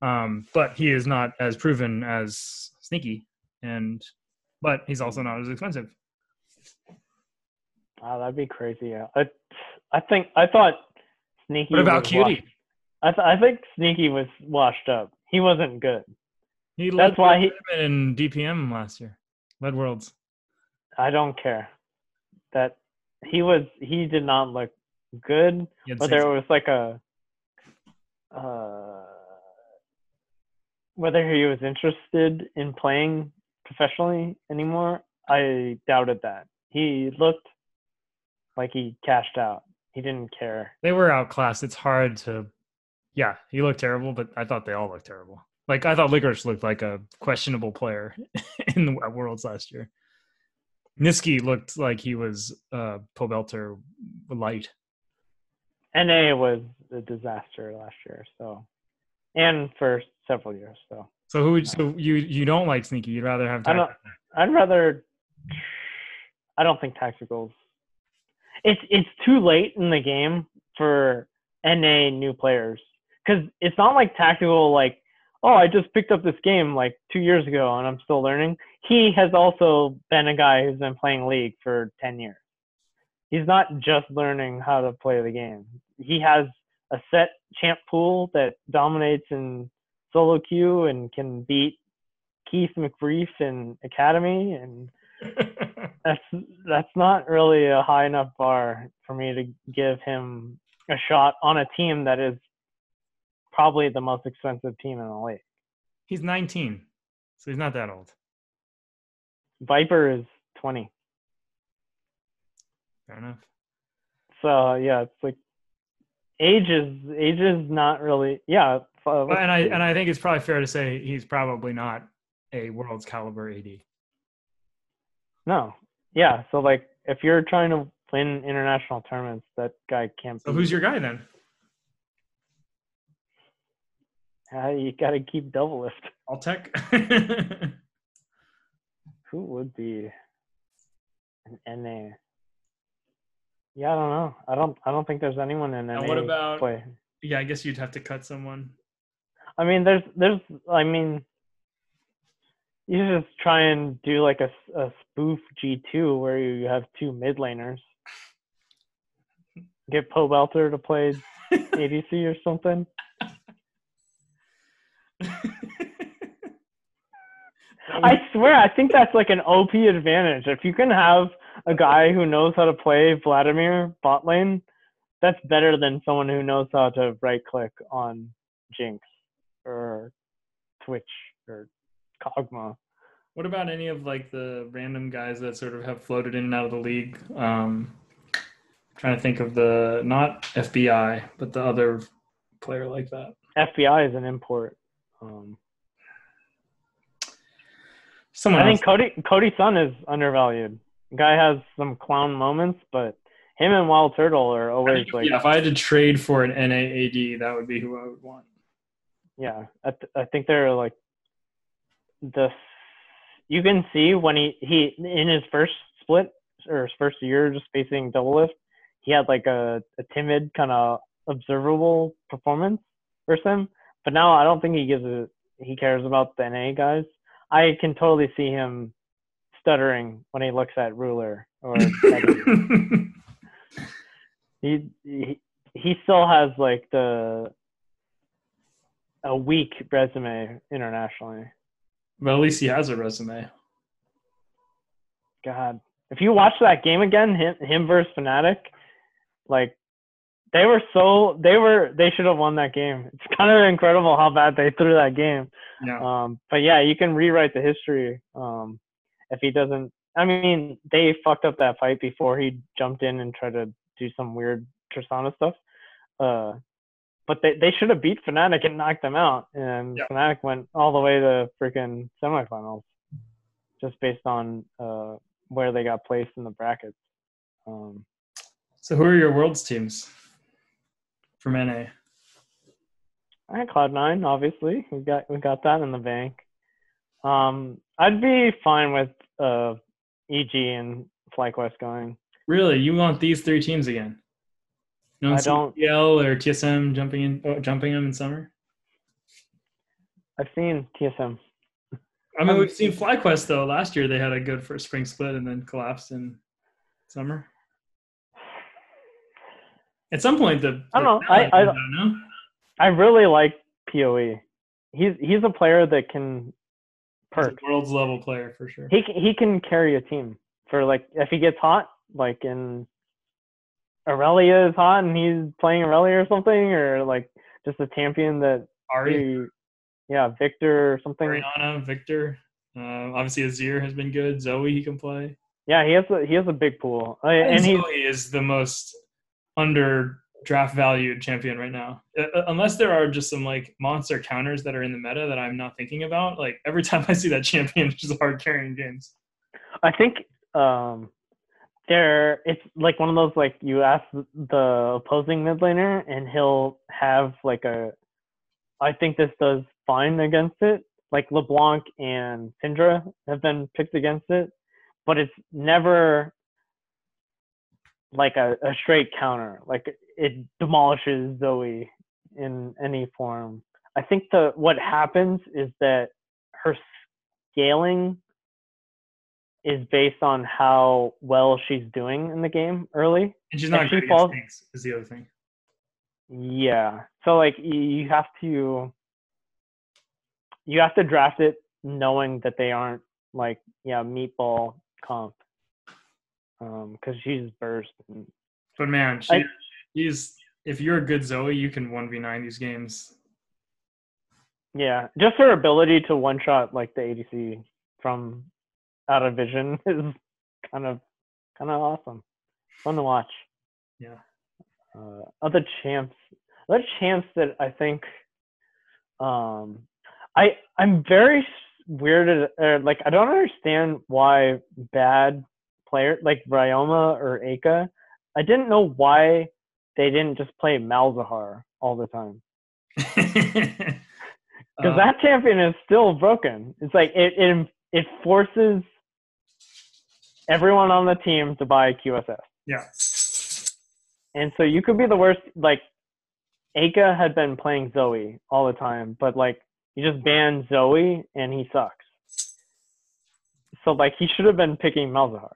Um, but he is not as proven as Sneaky, and but he's also not as expensive. wow, that'd be crazy. Yeah, I, I think I thought Sneaky. What about Cutie? washed- I th- I think Sneaky was washed up. He wasn't good. He That's why he. in DPM last year, led worlds. I don't care. That he was. He did not look good. Whether it was like a uh, whether he was interested in playing professionally anymore i doubted that he looked like he cashed out he didn't care they were outclassed. It's hard to, yeah, he looked terrible, but I thought they all looked terrible. Like I thought Licorice looked like a questionable player [LAUGHS] in the Worlds last year. Nisqy looked like he was uh, Pobelter light. na was a disaster last year so and for several years so So who? So you you don't like Sneaky? You'd rather have I don't, I'd rather I don't think tacticals. It's it's too late in the game for NA new players because it's not like tactical like oh I just picked up this game like two years ago and I'm still learning. He has also been a guy who's been playing League for ten years. He's not just learning how to play the game. He has a set champ pool that dominates in solo queue and can beat Keith McBrief in Academy and [LAUGHS] that's that's not really a high enough bar for me to give him a shot on a team that is probably the most expensive team in the league. He's 19, so he's not that old. Viper is 20. Fair enough. So yeah, it's like age is age is not really yeah. Uh, and I and I think it's probably fair to say he's probably not a world's caliber AD. No. Yeah. So like if you're trying to win international tournaments, that guy can't. So who's your guy then? Uh, you got to keep Doublelift. Altec. [LAUGHS] Who would be an NA? Yeah, I don't know. I don't. I don't think there's anyone in NA. And what about? Play. Yeah, I guess you'd have to cut someone. I mean, there's, there's. I mean, you just try and do like a, a spoof G2 where you have two mid laners. [LAUGHS] Get Pobelter to play ADC or something. [LAUGHS] I swear, I think that's like an OP advantage. If you can have a guy who knows how to play Vladimir bot lane, that's better than someone who knows how to right click on Jinx or Twitch or Kog'Maw. What about any of like the random guys that sort of have floated in and out of the league? Um, trying to think of the not FBI, but the other player like that. FBI is an import. Um, Someone I think Cody Cody Sun is undervalued. Guy has some clown moments, but him and Wild Turtle are always like yeah, if I had to trade for an NAAD, that would be who I would want. yeah. I, th- I think they're like the you can see when he he in his first split or his first year just facing Doublelift, he had like a, a timid kind of observable performance versus him. But now I don't think he gives a he cares about the NA guys. I can totally see him stuttering when he looks at Ruler or [LAUGHS] he, he he still has like the a weak resume internationally. Well, at least he has a resume. God, if you watch that game again, him, him versus Fnatic, like they were so they were they should have won that game. It's kind of incredible how bad they threw that game. Yeah. Um, but yeah, you can rewrite the history um, if he doesn't. I mean, they fucked up that fight before he jumped in and tried to do some weird Tristana stuff. Uh, but they, they should have beat Fnatic and knocked them out. And Yeah. Fnatic went all the way to freaking semifinals just based on uh, where they got placed in the brackets. Um, So who are your world's teams from NA? I Cloud Nine, obviously. We got we got that in the bank. Um, I'd be fine with uh, EG and FlyQuest going. Really, you want these three teams again? No I don't- CPL or TSM jumping in, oh, jumping them in summer. I've seen TSM. I mean, Um, we've seen FlyQuest though. Last year they had a good first spring split and then collapsed in summer. At some point, the I don't know. I- I out, no? I really like Poe. He's he's a player that can perk. world's level player for sure. He can, he can carry a team for like if he gets hot, like in Aurelion is hot and he's playing Aurelion or something, or like just a champion that Ahri, he, yeah, Viktor or something. Orianna, Viktor. Uh, obviously, Azir has been good. Zoe, he can play. Yeah, he has a he has a big pool, And and he's is the most under draft valued champion right now. Uh, uh, unless there are just some like monster counters that are in the meta that I'm not thinking about. Like every [LAUGHS] time I see that champion, it's just hard carrying games. I think um there it's like one of those like you ask the opposing mid laner and he'll have like a I think this does fine against it. Like LeBlanc and Syndra have been picked against it, but it's never like a, a straight counter. Like it demolishes Zoe in any form. I think the what happens is that her scaling is based on how well she's doing in the game early. And she's not she falls- tanks, is the other thing. Yeah. So like you have to you have to draft it knowing that they aren't like yeah meatball comp um because she's burst and But man, she, I- she's if you're a good Zoe, you can one v nine these games. yeah just her ability to one shot like the ADC from out of vision [LAUGHS] is kind of kind of awesome fun to watch Yeah. uh, other champs other champs that I think um I I'm very weirded uh, like I don't understand why bad player like Ryoma or Aka I didn't know why they didn't just play Malzahar all the time [LAUGHS] because that uh-huh. champion is still broken it's like it it it forces everyone on the team to buy QSS yeah. And so you could be the worst. Like, Aka had been playing Zoe all the time, but like, you just banned Zoe and he sucks. So like, he should have been picking Malzahar.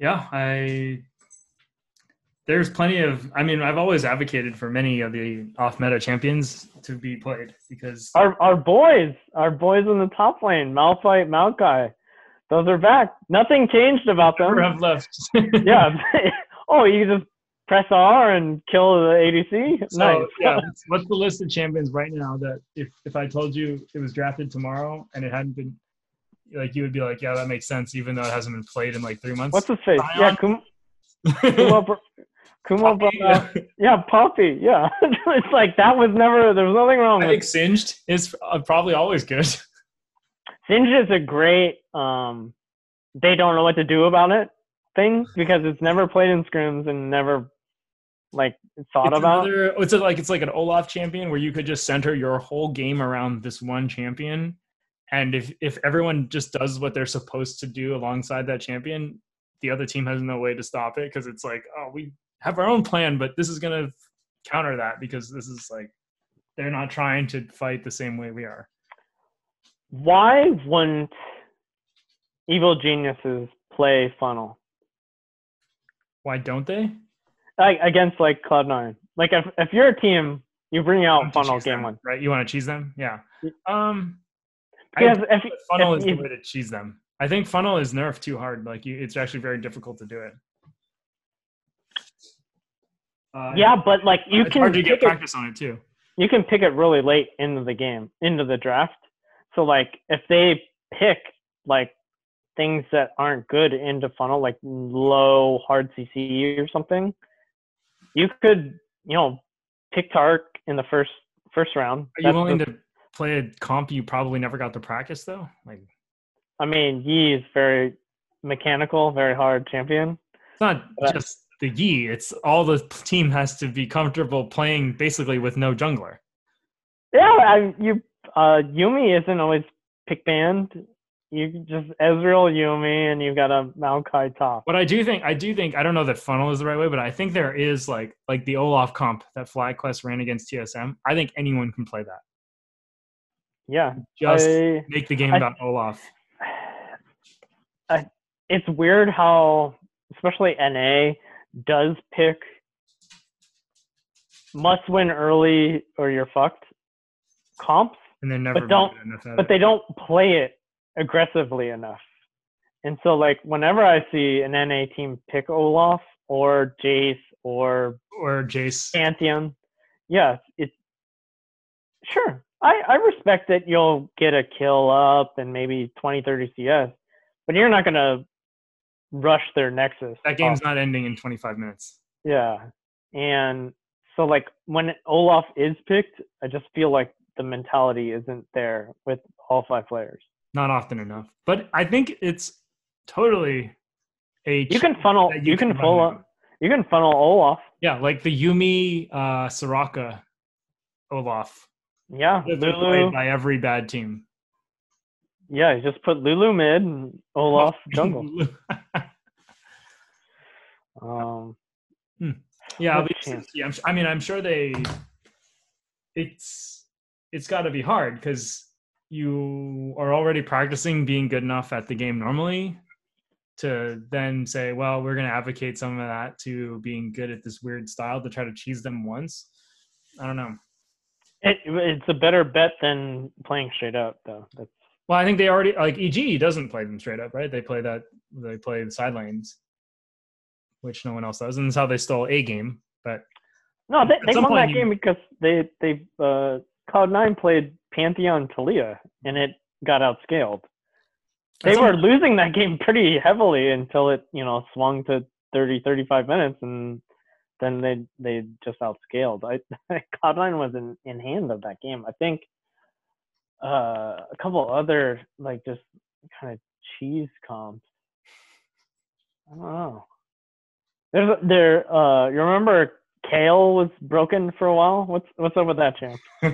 Yeah, I there's plenty of I mean, I've always advocated for many of the off meta champions to be played because Our our boys, our boys in the top lane, Malphite, Maokai, those are back. Nothing changed about them. have left. [LAUGHS] yeah. [LAUGHS] oh, you just press R and kill the ADC. So nice. yeah, what's, what's the list of champions right now that if if I told you it was drafted tomorrow and it hadn't been like you would be like, yeah, that makes sense, even though it hasn't been played in like three months. What's his face? Sion? Yeah, Kum- Kumo, Kumo brought out Yeah, Poppy. Yeah, [LAUGHS] it's like that was never. There was nothing wrong I with. think Singed is uh, probably always good. [LAUGHS] Singed is a great. Um, they don't know what to do about it thing because it's never played in scrims and never like thought It's about. another, it's like it's like an Olaf champion where you could just center your whole game around this one champion, and if if everyone just does what they're supposed to do alongside that champion, the other team has no way to stop it because it's like, oh, we have our own plan, but this is gonna counter that because this is like they're not trying to fight the same way we are. Why wouldn't evil geniuses play funnel Why don't they? like against like Cloud Nine? Like if if you're a team, you bring out funnel game them, one. right? You want to cheese them? Yeah. Um, Because think if, funnel if is the way to cheese them. I think funnel is nerfed too hard. Like you, it's actually very difficult to do it. Uh, yeah, but like you can hard to get pick it practice on it too. you can pick it really late into the game, into the draft. So like if they pick like things that aren't good into funnel, like low hard CC or something, you could, you know, pick Taric in the first first round. Are you That's willing the- to play a comp you probably never got to practice though? Like I mean, Yi is very mechanical, very hard champion. it's not But- just the Yi. It's all the team has to be comfortable playing basically with no jungler. Yeah, I, you uh, Yuumi isn't always pick banned. You just Ezreal Yuumi, and you've got a Maokai top. But I do think I do think I don't know that funnel is the right way, but I think there is like like the Olaf comp that FlyQuest ran against TSM. I think anyone can play that. Yeah, Just I, make the game I- about Olaf. I, it's weird how, especially NA, does pick must win early or you're fucked comps, And then never but don't- good enough at but it. they don't play it aggressively enough. And so, like, whenever I see an NA team pick Olaf or Jayce or or Jayce. Pantheon, yeah, it's sure. I, I respect that you'll get a kill up and maybe 20, 30 CS, but you're not going to rush their Nexus. That game's off. not ending in 25 minutes. Yeah. And so, like, when Olaf is picked, I just feel like the mentality isn't there with all five players. Not often enough. But I think it's totally a You can funnel, that you, can full now. you can funnel Olaf. Yeah, like the Yuumi uh Soraka Olaf. Yeah. Lulu. played by every bad team. Yeah, you just put Lulu mid and Olaf [LAUGHS] jungle. [LAUGHS] Um, Yeah, What at least- yeah. I'm, I mean, I'm sure they. It's it's got to be hard because you are already practicing being good enough at the game normally to then say, well, we're going to advocate some of that to being good at this weird style to try to cheese them once. I don't know. It, it's a better bet than playing straight up, though. That's Well, I think they already like EG doesn't play them straight up, right? They play that they play the side lanes, which no one else does, and that's how they stole a game. But no, they, they won that you- game because they they uh, Cloud Nine played Pantheon Taliyah, and it got outscaled. They were losing that game pretty heavily until it you know swung to 30, 35 minutes, and then they they just outscaled. [LAUGHS] I Cloud Nine was in, in hand of that game. I think uh, a couple other like just kind of cheese comps. I don't know. There's there. Uh, you remember Kayle was broken for a while. What's what's up with that champ? [LAUGHS] uh,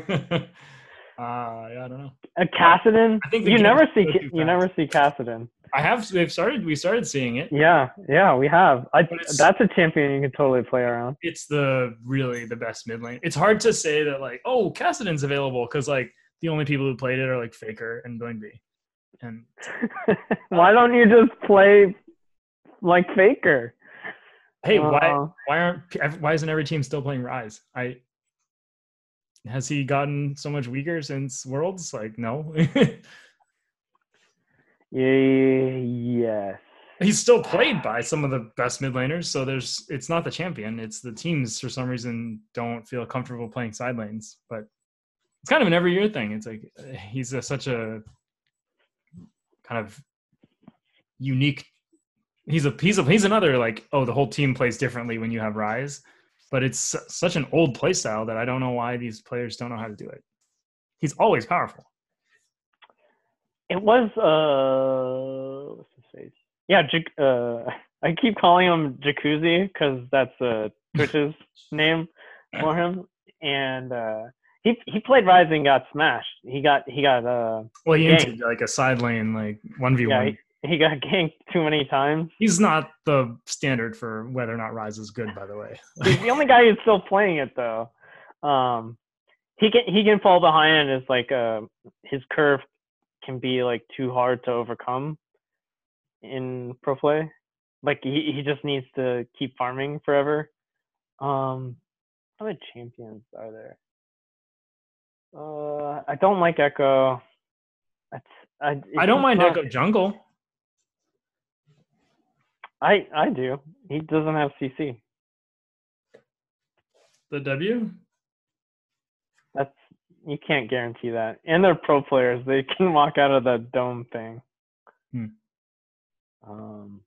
yeah, I don't know. A Kassadin. I think you never see you never see Kassadin. I have. They've started. We started seeing it. Yeah, yeah, we have. I that's a champion you can totally play around. It's the really the best mid lane. It's hard to say that like, oh, Kassadin's available because like the only people who played it are like Faker and Doinby. And [LAUGHS] Why don't you just play like Faker? hey, why Uh, why aren't why isn't every team still playing Ryze? I has he gotten so much weaker since Worlds? Like, no. [LAUGHS] Yeah. He's still played by some of the best mid laners, so there's it's not the champion. It's the teams for some reason don't feel comfortable playing side lanes. But it's kind of an every year thing. It's like he's a, such a kind of unique. He's a he's a he's another like oh the whole team plays differently when you have Ryze, but it's such an old play style that I don't know why these players don't know how to do it. He's always powerful. It was uh? Yeah, uh, [LAUGHS] I keep calling him Jacuzzi because that's uh, [LAUGHS] Twitch's name for him, and uh, he he played Ryze and got smashed. He got he got uh Well, he Ganked. entered like a side lane like one v one. he, he got [LAUGHS] ganked too many times. He's not the standard for whether or not Ryze is good, by the way. He's the only guy who's still playing it though. Um, he can he can fall behind and it's like uh his curve can be like too hard to overcome in pro play. Like he he just needs to keep farming forever. Um, how many champions are there? Uh, I don't like Ekko. That's, I it's I don't mind not- Ekko Jungle. I I do. He doesn't have CC. The W. That's you can't guarantee that. And they're pro players; they [LAUGHS] can walk out of the dome thing. Hmm. Um,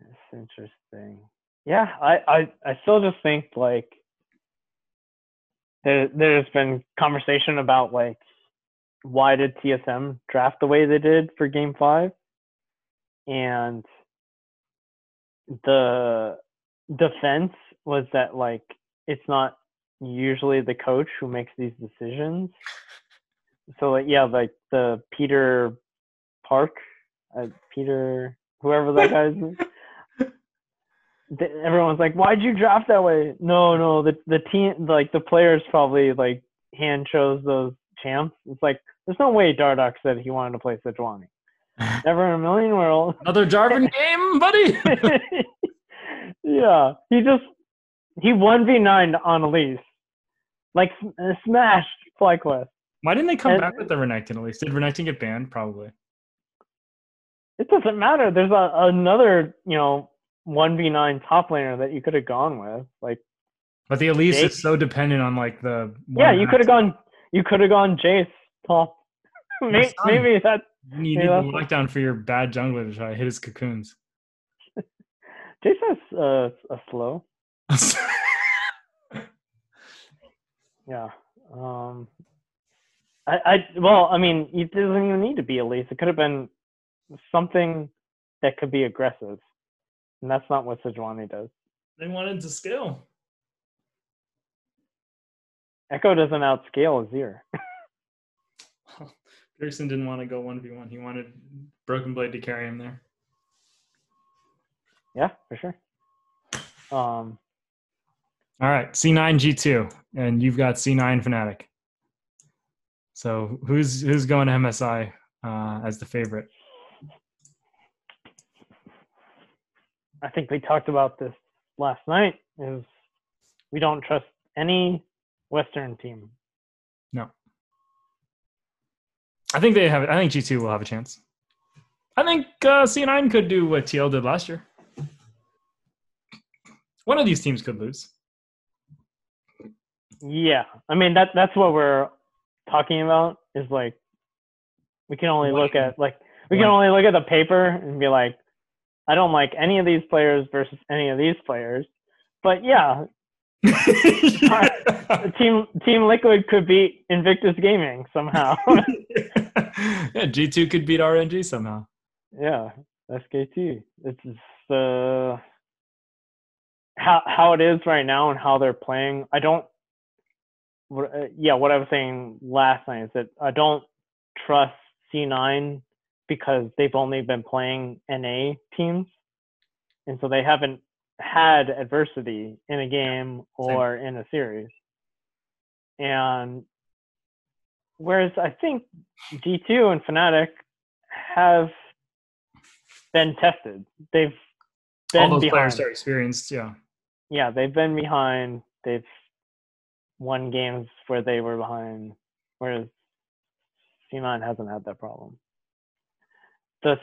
it's interesting. Yeah, I, I I still just think like there there's been conversation about like why did TSM draft the way they did for Game Five, and the defense was that like it's not usually the coach who makes these decisions. So like yeah, like the Peter Park, uh, Peter whoever that guy's. name- [LAUGHS] th- Everyone's like, "Why'd you draft that way?" No, no, the the team, like the players, probably like hand chose those champs. It's like there's no way Dardoch said he wanted to play Sejuani. [LAUGHS] Never in a million worlds. Another Jarvan [LAUGHS] game, buddy. yeah, he just he one v nine on Elise, like smashed FlyQuest. Why didn't they come And- back with the Renekton at least? Did Renekton get banned? Probably. It doesn't matter. There's a, another you know one v nine top laner that you could have gone with. Like But the Elise Jake? is so dependent on like the. yeah, you could have gone. You could have gone Jayce top. [LAUGHS] maybe, maybe that You need the that's- lockdown for your bad jungler to try to hit his cocoons. [LAUGHS] Jayce has uh, a slow. [LAUGHS] Yeah. Um. I, I well, I mean, it doesn't even need to be Elise. It could have been something that could be aggressive, and that's not what Sejuani does. they wanted to scale. Ekko doesn't outscale Azir. [LAUGHS] [LAUGHS] Pearson didn't want to go one v one. He wanted Broken Blade to carry him there. Yeah, for sure. Um, All right, C9 G2, and you've got C9 Fnatic. So who's who's going to MSI uh, as the favorite? I think we talked about this last night. Is we don't trust any Western team. No. I think they have. I think G2 will have a chance. I think uh, C9 could do what TL did last year. One of these teams could lose. Yeah, I mean that that's what we're talking about. Is like we can only look at like we can only look at the paper and be like, I don't like any of these players versus any of these players. But yeah, [LAUGHS] Team Team Liquid could beat Invictus Gaming somehow. [LAUGHS] yeah, G2 could beat RNG somehow. Yeah, SKT. It's uh, how how it is right now and how they're playing. I don't. Uh, yeah, what I was saying last night is that I don't trust C9 because they've only been playing NA teams, and so they haven't had adversity in a game or Same. in a series. And whereas I think G2 and Fnatic have been tested. They've been all those behind. players are experienced. Yeah. Yeah, they've been behind. They've won games where they were behind, whereas C9 hasn't had that problem. The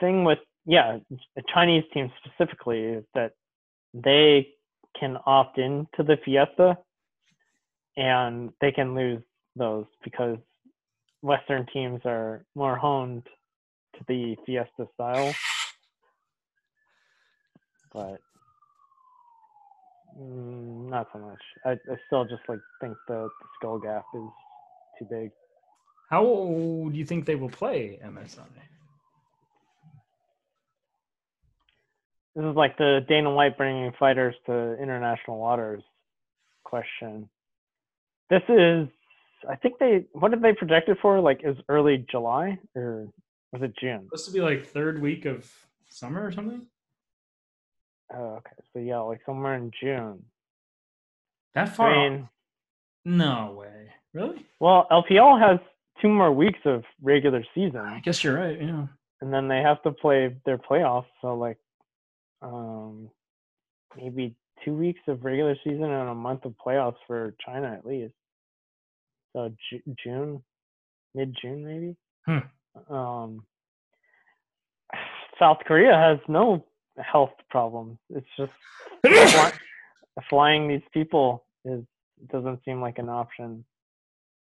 thing with yeah, the Chinese team specifically is that they can opt in to the Fiesta and they can lose those because Western teams are more honed to the Fiesta style. But mm, not so much. I, I still just like think the, the skull gap is too big. How do you think they will play MSI? This is like the Dana White bringing fighters to international waters question. This is, I think they, what did they project it for? Like, is early July or was it June? Supposed to be like third week of summer or something. Oh, okay. So yeah, like somewhere in June. That far? I mean, no way. Really? Well, LPL has two more weeks of regular season. I guess you're right. Yeah. And then they have to play their playoffs. So like um, maybe two weeks of regular season and a month of playoffs for China at least. So J- June, mid June maybe. Hmm. Um, South Korea has no health problems. It's just [LAUGHS] fly- flying these people is doesn't seem like an option.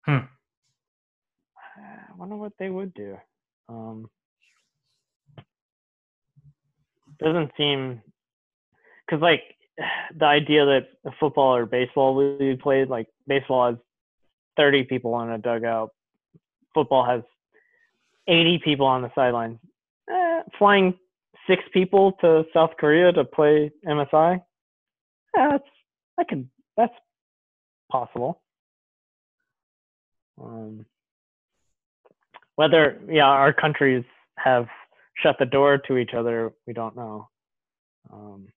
Hmm. [SIGHS] I wonder what they would do. Um, doesn't seem because like [SIGHS] the idea that football or baseball be played like baseball has 30 people on a dugout football has 80 people on the sidelines eh, flying six people to south korea to play msi eh, that's i can that's possible. Um, whether yeah our countries have shut the door to each other, we don't know. Um,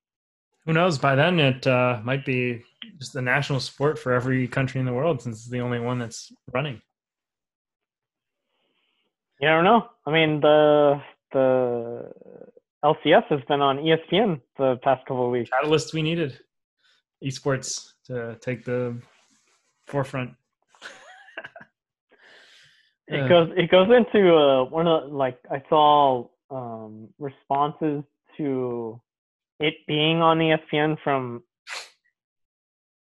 Who knows? By then, it uh, might be just the national sport for every country in the world, since it's the only one that's running. You don't know. I mean, the the LCS has been on ESPN the past couple of weeks. Catalyst we needed, esports to take the forefront. it goes it goes into uh, one of like I saw um, responses to it being on the ESPN from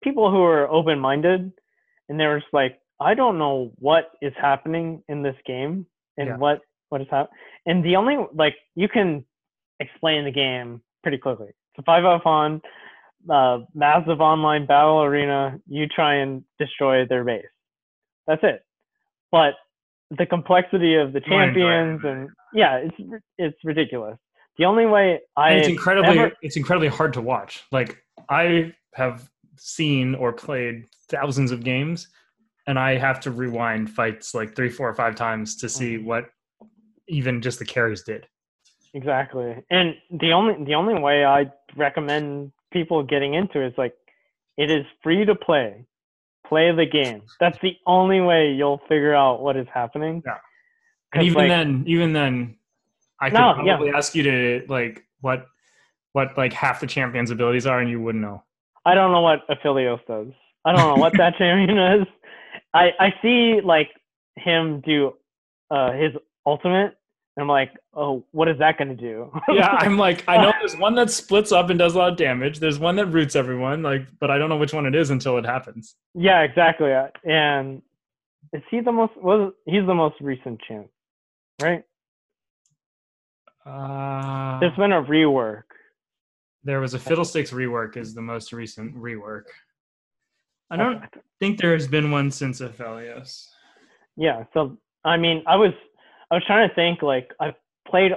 people who are open minded, and they were just like, I don't know what is happening in this game and yeah. what what is happening. And the only like you can explain the game pretty quickly. It's a five out on uh, massive online battle arena. You try and destroy their base. That's it. But the complexity of the champions and yeah, it's it's ridiculous. The only way I it's incredibly ever, it's incredibly hard to watch. Like I have seen or played thousands of games, and I have to rewind fights like three, four, or five times to see mm-hmm. what even just the carries did. exactly. And the only the only way I recommend people getting into it is like it is free to play. Play the game. That's the only way you'll figure out what is happening. Yeah. And even like, then, even then, I could No, yeah. probably ask you to like what what like half the champion's abilities are, and you wouldn't know. I don't know what Aphelios does. I don't know what that [LAUGHS] champion is. I I see like him do uh his ultimate and I'm like, "Oh, what is that going to do?" [LAUGHS] Yeah, I'm like, I know there's one that splits up and does a lot of damage. There's one that roots everyone, like, but I don't know which one it is until it happens. yeah, exactly. And is he the most was he's the most recent champ, right? Uh, There's been a rework. there was a Fiddlesticks rework, is the most recent rework. I don't think there has been one since Aphelios. Yeah, so I mean, I was I was trying to think like I've played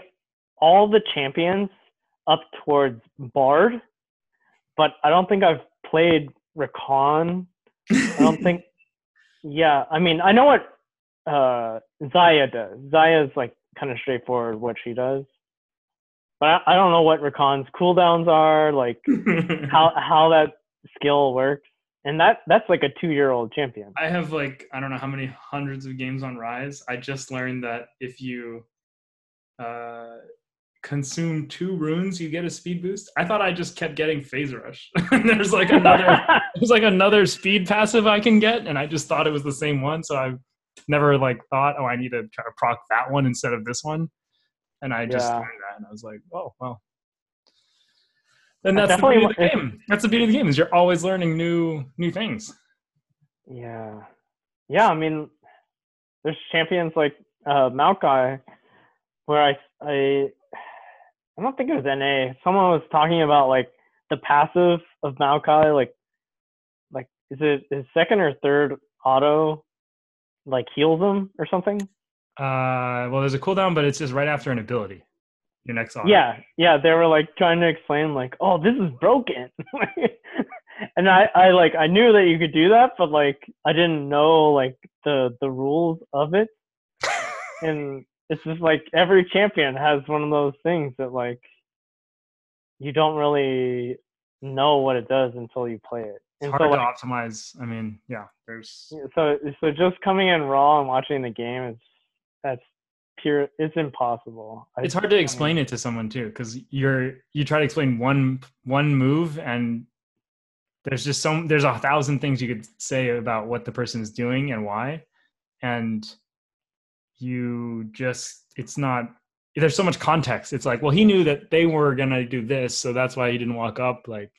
all the champions up towards Bard, but I don't think I've played Rakan. I don't [LAUGHS] think. Yeah, I mean, I know what uh Xayah does. Xayah is like kind of straightforward what she does, but I, I don't know what Rakan's cooldowns are, like [LAUGHS] how how that skill works. And that that's like a two year old champion. I have like I don't know how many hundreds of games on Ryze. I just learned that if you uh, consume two runes, you get a speed boost. I thought I just kept getting Phase Rush. [LAUGHS] there's like another [LAUGHS] there's like another speed passive I can get, and I just thought it was the same one. So I've never like thought, oh, I need to try to proc that one instead of this one. And I just Yeah. learned that, and I was like, oh well. Then that's the beauty of the game. That's the beauty of the game is you're always learning new new things. Yeah. Yeah, I mean there's champions like uh Maokai where I I I don't think it was NA. Someone was talking about like the passive of Maokai, like like is it his second or third auto like heals him or something? Uh, well, there's a cooldown, but it's just right after an ability. Your next auto. Yeah, yeah, they were like trying to explain like, oh, this is broken. [LAUGHS] and I, I like I knew that you could do that, but like I didn't know like the the rules of it. [LAUGHS] and it's just like every champion has one of those things that like you don't really know what it does until you play it. It's hard so to like optimize. I mean, yeah, there's so so just coming in raw and watching the game is that's pure it's impossible. I- it's hard to explain it to someone too because you're you try to explain one one move and there's just some there's a thousand things you could say about what the person is doing and why. And you just it's not there's so much context. It's like well he knew that they were gonna do this so that's why he didn't walk up like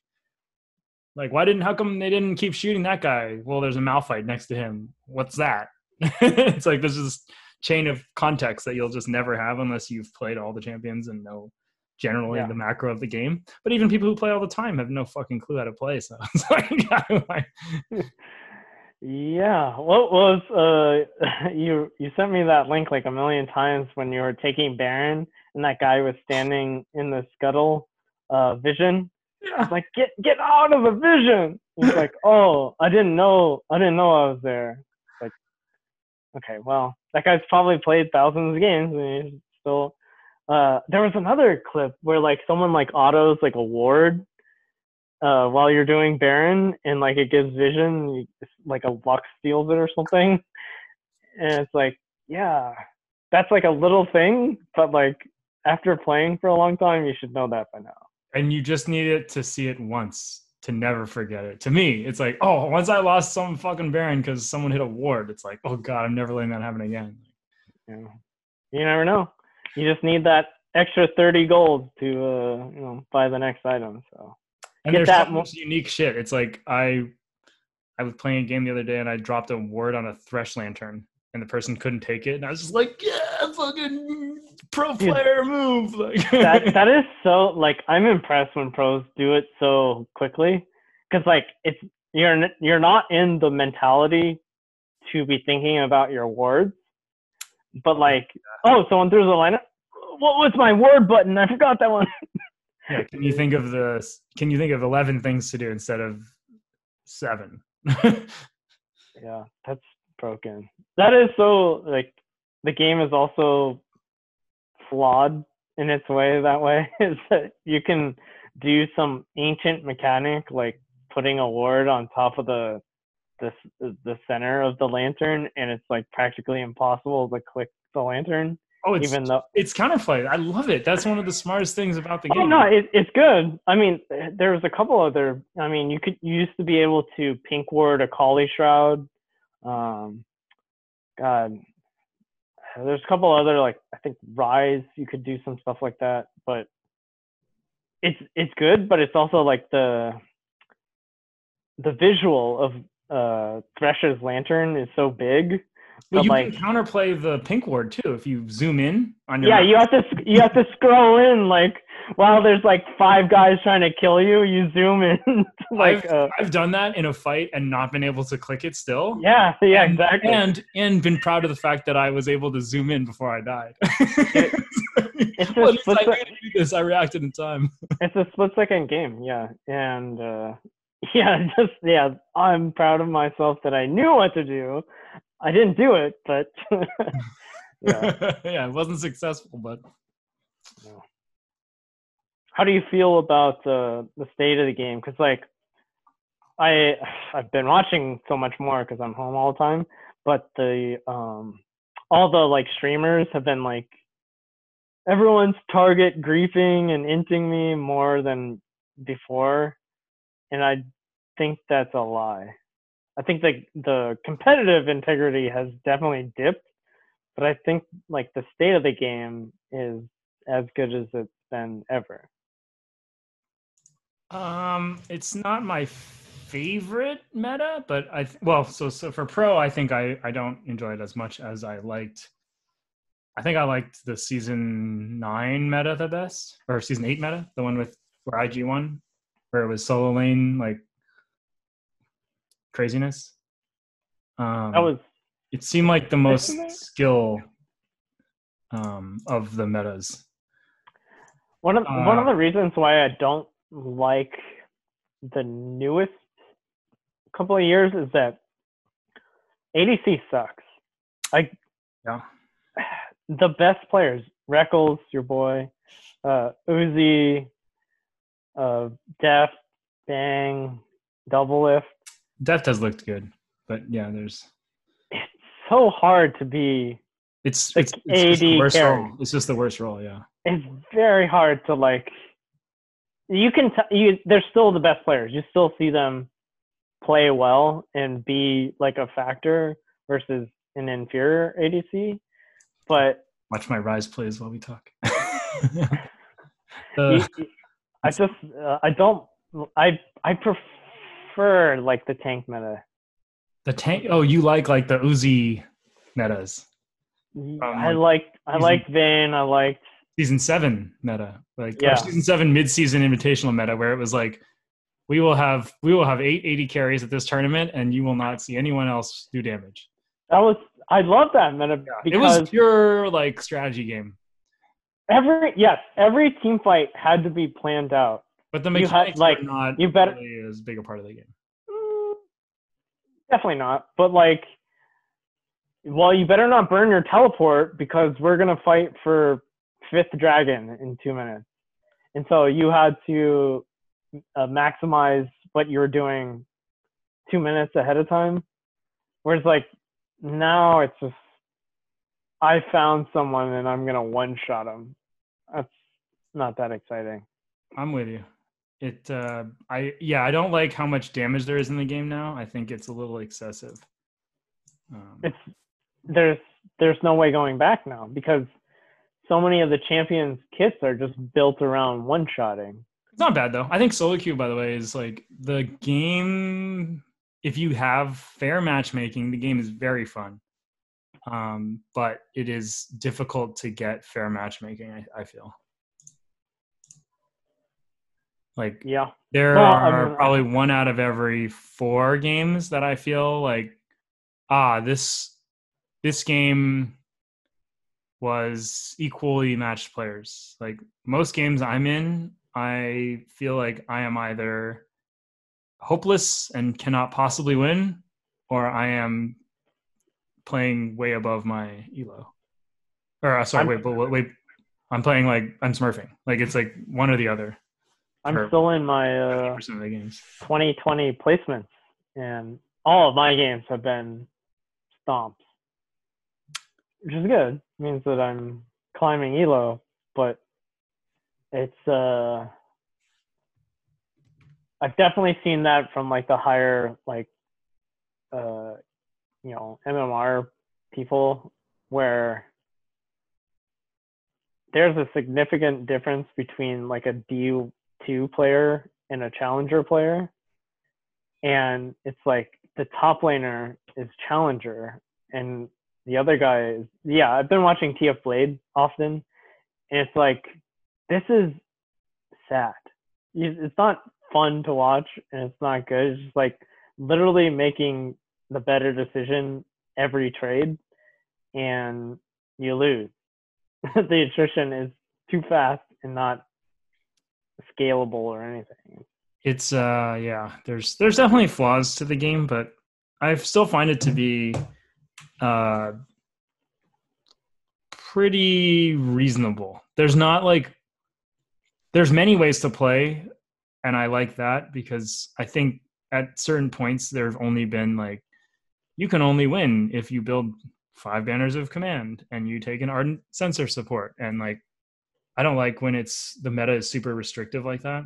like why didn't how come they didn't keep shooting that guy? Well there's a Malphite next to him. What's that? [LAUGHS] It's like this this chain of context that you'll just never have unless you've played all the champions and know generally Yeah. the macro of the game but even people who play all the time have no fucking clue how to play so [LAUGHS] it's [LAUGHS] like, Yeah. What was uh [LAUGHS] you you sent me that link like a million times when you were taking Baron and that guy was standing in the scuttle uh vision. I was like, get get out of the vision. He's like, Oh, I didn't know I didn't know I was there. Like okay, well, that guy's probably played thousands of games and he's still uh there was another clip where like someone like autos like a ward uh, while you're doing Baron and like it gives vision, like a Lux steals it or something. And it's like, yeah, that's like a little thing, but like after playing for a long time, you should know that by now. and you just need it to see it once to never forget it. To me it's like oh once i lost some fucking baron because someone hit a ward it's like oh god i'm never letting that happen again. You, you never know. You just need that extra 30 gold to, uh, you know, buy the next item. So. And Get there's that so mo- unique shit. It's like i i was playing a game the other day and i dropped a ward on a thresh lantern and the person couldn't take it and i was just like yeah fucking pro player move [LAUGHS] like that that [LAUGHS] is so like I'm impressed when pros do it so quickly because like it's you're you're not in the mentality to be thinking about your words, but like oh someone threw the lineup. What was my word button? I forgot that one. [LAUGHS] yeah, can you think of the can you think of 11 things to do instead of seven yeah, that's broken. That is so like the game is also flawed in its way that way [LAUGHS] is that you can do some ancient mechanic like putting a ward on top of the the the center of the lantern, and it's like practically impossible to click the lantern. Oh, it's even though it's counterplay. I love it. That's one of the smartest things about the game. Oh no, it, it's good. I mean, there was a couple other. I mean, you could you used to be able to pink ward a Kali shroud. Um, God, there's a couple other like I think Ryze. You could do some stuff like that, but it's it's good. But it's also like the the visual of uh Thresher's lantern is so big well, you like, can counterplay the pink ward too if you zoom in on your. Yeah, map. you have to you have to scroll in like while there's like five guys trying to kill you. You zoom in. [LAUGHS] like I've, uh, I've done that in a fight and not been able to click it still. Yeah, [LAUGHS] yeah, exactly. And and been proud of the fact that I was able to zoom in before I died. [LAUGHS] it, it's well, a split I do this. I reacted in time. it's a split second game. Yeah, and. uh yeah, just yeah, I'm proud of myself that I knew what to do I didn't do it, but yeah. yeah, it wasn't successful, but. How do you feel about uh, the state of the game? Because like, I I've been watching so much more because I'm home all the time, but the um all the like streamers have been like everyone's target griefing and inting me more than before, and I think that's a lie. I think the the competitive integrity has definitely dipped, but I think like the state of the game is as good as it's been ever. Um, it's not my favorite meta, but I th- well, so so for pro, I think I I don't enjoy it as much as I liked. I think I liked the season nine meta the best, or season eight meta, the one with where IG won, where it was solo lane like craziness. Um, that was. It seemed like the most skill um, of the metas. One of uh, one of the reasons why I don't like the newest couple of years is that ADC sucks. Like, yeah, [SIGHS] the best players, Rekkles, your boy, uh, Uzi, uh, Deft, Bang, Doublelift, Deft has looked good, but yeah, there's. It's so hard to be. It's it's, it's just the worst role. It's just the worst role. Yeah. It's very hard to like. You can t- you. They're still the best players. You still see them play well and be like a factor versus an inferior ADC, but watch my Ryze plays while we talk. [LAUGHS] uh, I just uh, I don't I I prefer like the tank meta. The tank. Oh, you like like the Uzi metas. Um, I liked I liked Vayne. I liked season seven meta, like yeah. season seven mid season invitational meta, where it was like we will have we will have eight eighty carries at this tournament, and you will not see anyone else do damage. That was I love that meta yeah, because it was pure like strategy game. Every yes, every team fight had to be planned out. But the mechanics you had, like, are not you better, really as big a part of the game. Mm, definitely not. But like, well, you better not burn your teleport because we're gonna fight for fifth dragon in two minutes. And so you had to uh, maximize what you were doing two minutes ahead of time. Whereas like now it's just I found someone and I'm gonna one shot them. That's not that exciting. I'm with you it uh i yeah i don't like how much damage there is in the game now i think it's a little excessive um, it's there's there's no way going back now because so many of the champions kits are just built around one shotting it's not bad though. I think solo queue by the way is like the game if you have fair matchmaking the game is very fun. Um but it is difficult to get fair matchmaking i, I feel. Like yeah, there well, are I mean, probably one out of every four games that I feel like ah this this game was equally matched players. Like most games I'm in, I feel like I am either hopeless and cannot possibly win, or I am playing way above my elo. Or uh, sorry, I'm, wait, wait, wait, I'm playing like I'm smurfing. Like it's like one or the other. I'm still in my uh, of the games. 2020 placements, and all of my games have been stomps, which is good. Means that I'm climbing elo, but it's uh, I've definitely seen that from like the higher like uh, you know MMR people where there's a significant difference between like a D2 player and a challenger player. And it's like the top laner is challenger and the other guy is yeah, I've been watching TF Blade often and it's like this is sad. It's not fun to watch and it's not good. It's just like literally making the better decision every trade and you lose. [LAUGHS] the attrition is too fast and not scalable or anything. It's uh yeah, there's there's definitely flaws to the game, but I still find it to be uh pretty reasonable. There's not like there's many ways to play and I like that because I think at certain points there've only been like you can only win if you build five banners of command and you take an ardent censer support and like i don't like when it's the meta is super restrictive like that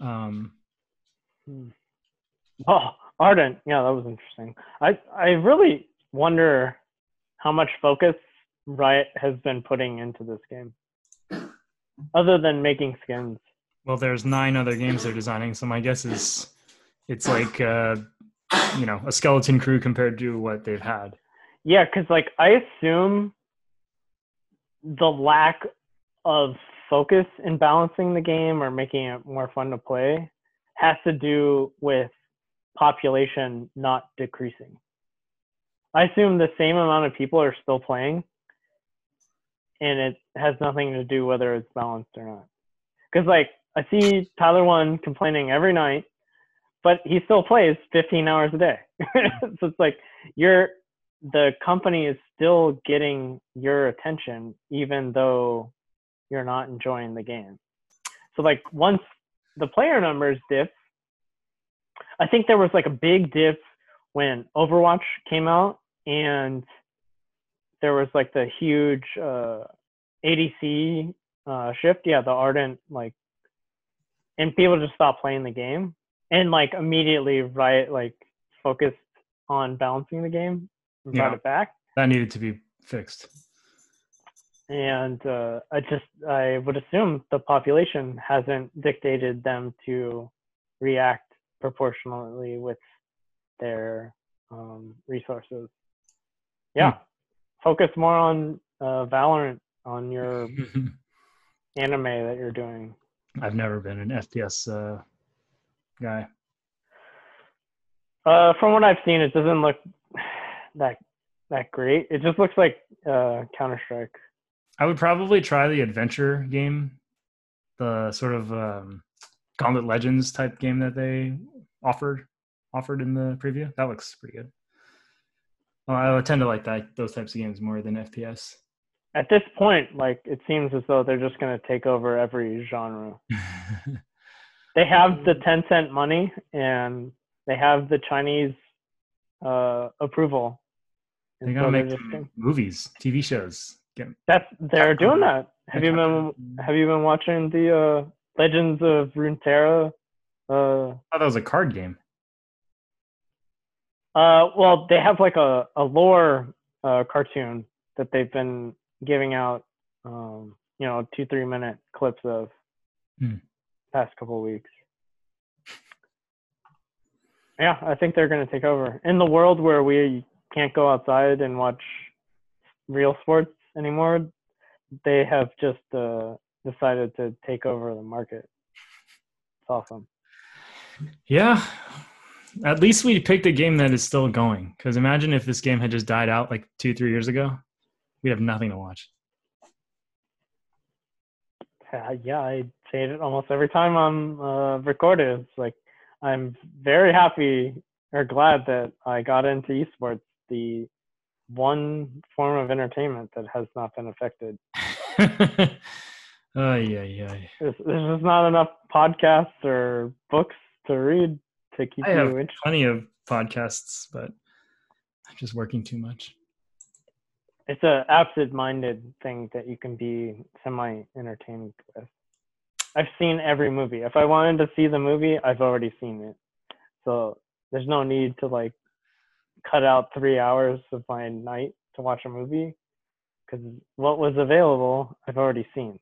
um [LAUGHS] oh ardent yeah that was interesting i i really wonder how much focus riot has been putting into this game other than making skins well there's nine other games they're designing so my guess is it's like uh you know a skeleton crew compared to what they've had. Yeah, because like I assume the lack of focus in balancing the game or making it more fun to play has to do with population not decreasing. I assume the same amount of people are still playing, and it has nothing to do whether it's balanced or not. Because like I see Tyler1 complaining every night but he still plays 15 hours a day. [LAUGHS] so it's like you're the company is still getting your attention even though you're not enjoying the game. So like once the player numbers dip, I think there was like a big dip when Overwatch came out and there was like the huge uh, ADC uh, shift. Yeah, the Ardent like, and people just stopped playing the game and like immediately right like focused on balancing the game and brought it back. That needed to be fixed. And uh, I just I would assume the population hasn't dictated them to react proportionally with their um, resources. Yeah, focus more on uh, Valorant on your [LAUGHS] anime that you're doing. I've never been an FPS uh, guy. Uh, from what I've seen, it doesn't look that that great. It just looks like uh, Counter Strike. I would probably try the adventure game, the sort of um, Gauntlet Legends type game that they offered offered in the preview. That looks pretty good. Well, I tend to like that those types of games more than FPS. At this point, like it seems as though they're just going to take over every genre. [LAUGHS] They have the Tencent money and they have the Chinese uh, approval. And they gotta so they're make gonna- movies, TV shows. Get, that's they're doing that. Have you been have you been watching the uh, Legends of Runeterra? Uh, oh, that was a card game. Uh, well, they have like a, a lore uh, cartoon that they've been giving out, um, you know, two, three minute clips of Hmm. past couple weeks. [LAUGHS] Yeah, I think they're going to take over. In the world where we can't go outside and watch real sports anymore, they have just uh, decided to take over the market. It's awesome. Yeah. At least we picked a game that is still going. Because imagine if this game had just died out like two, three years ago. We'd have nothing to watch. Uh, yeah, I say it almost every time I'm uh, recorded. It's like I'm very happy or glad that I got into esports. The one form of entertainment that has not been affected. [LAUGHS] oh yeah, yeah. There's, there's just not enough podcasts or books to read to keep I you have interested. plenty of podcasts, but I'm just working too much. It's a absent-minded thing that you can be semi-entertained with. I've seen every movie. If I wanted to see the movie, I've already seen it. So there's no need to like cut out three hours of my night to watch a movie because what was available, I've already seen.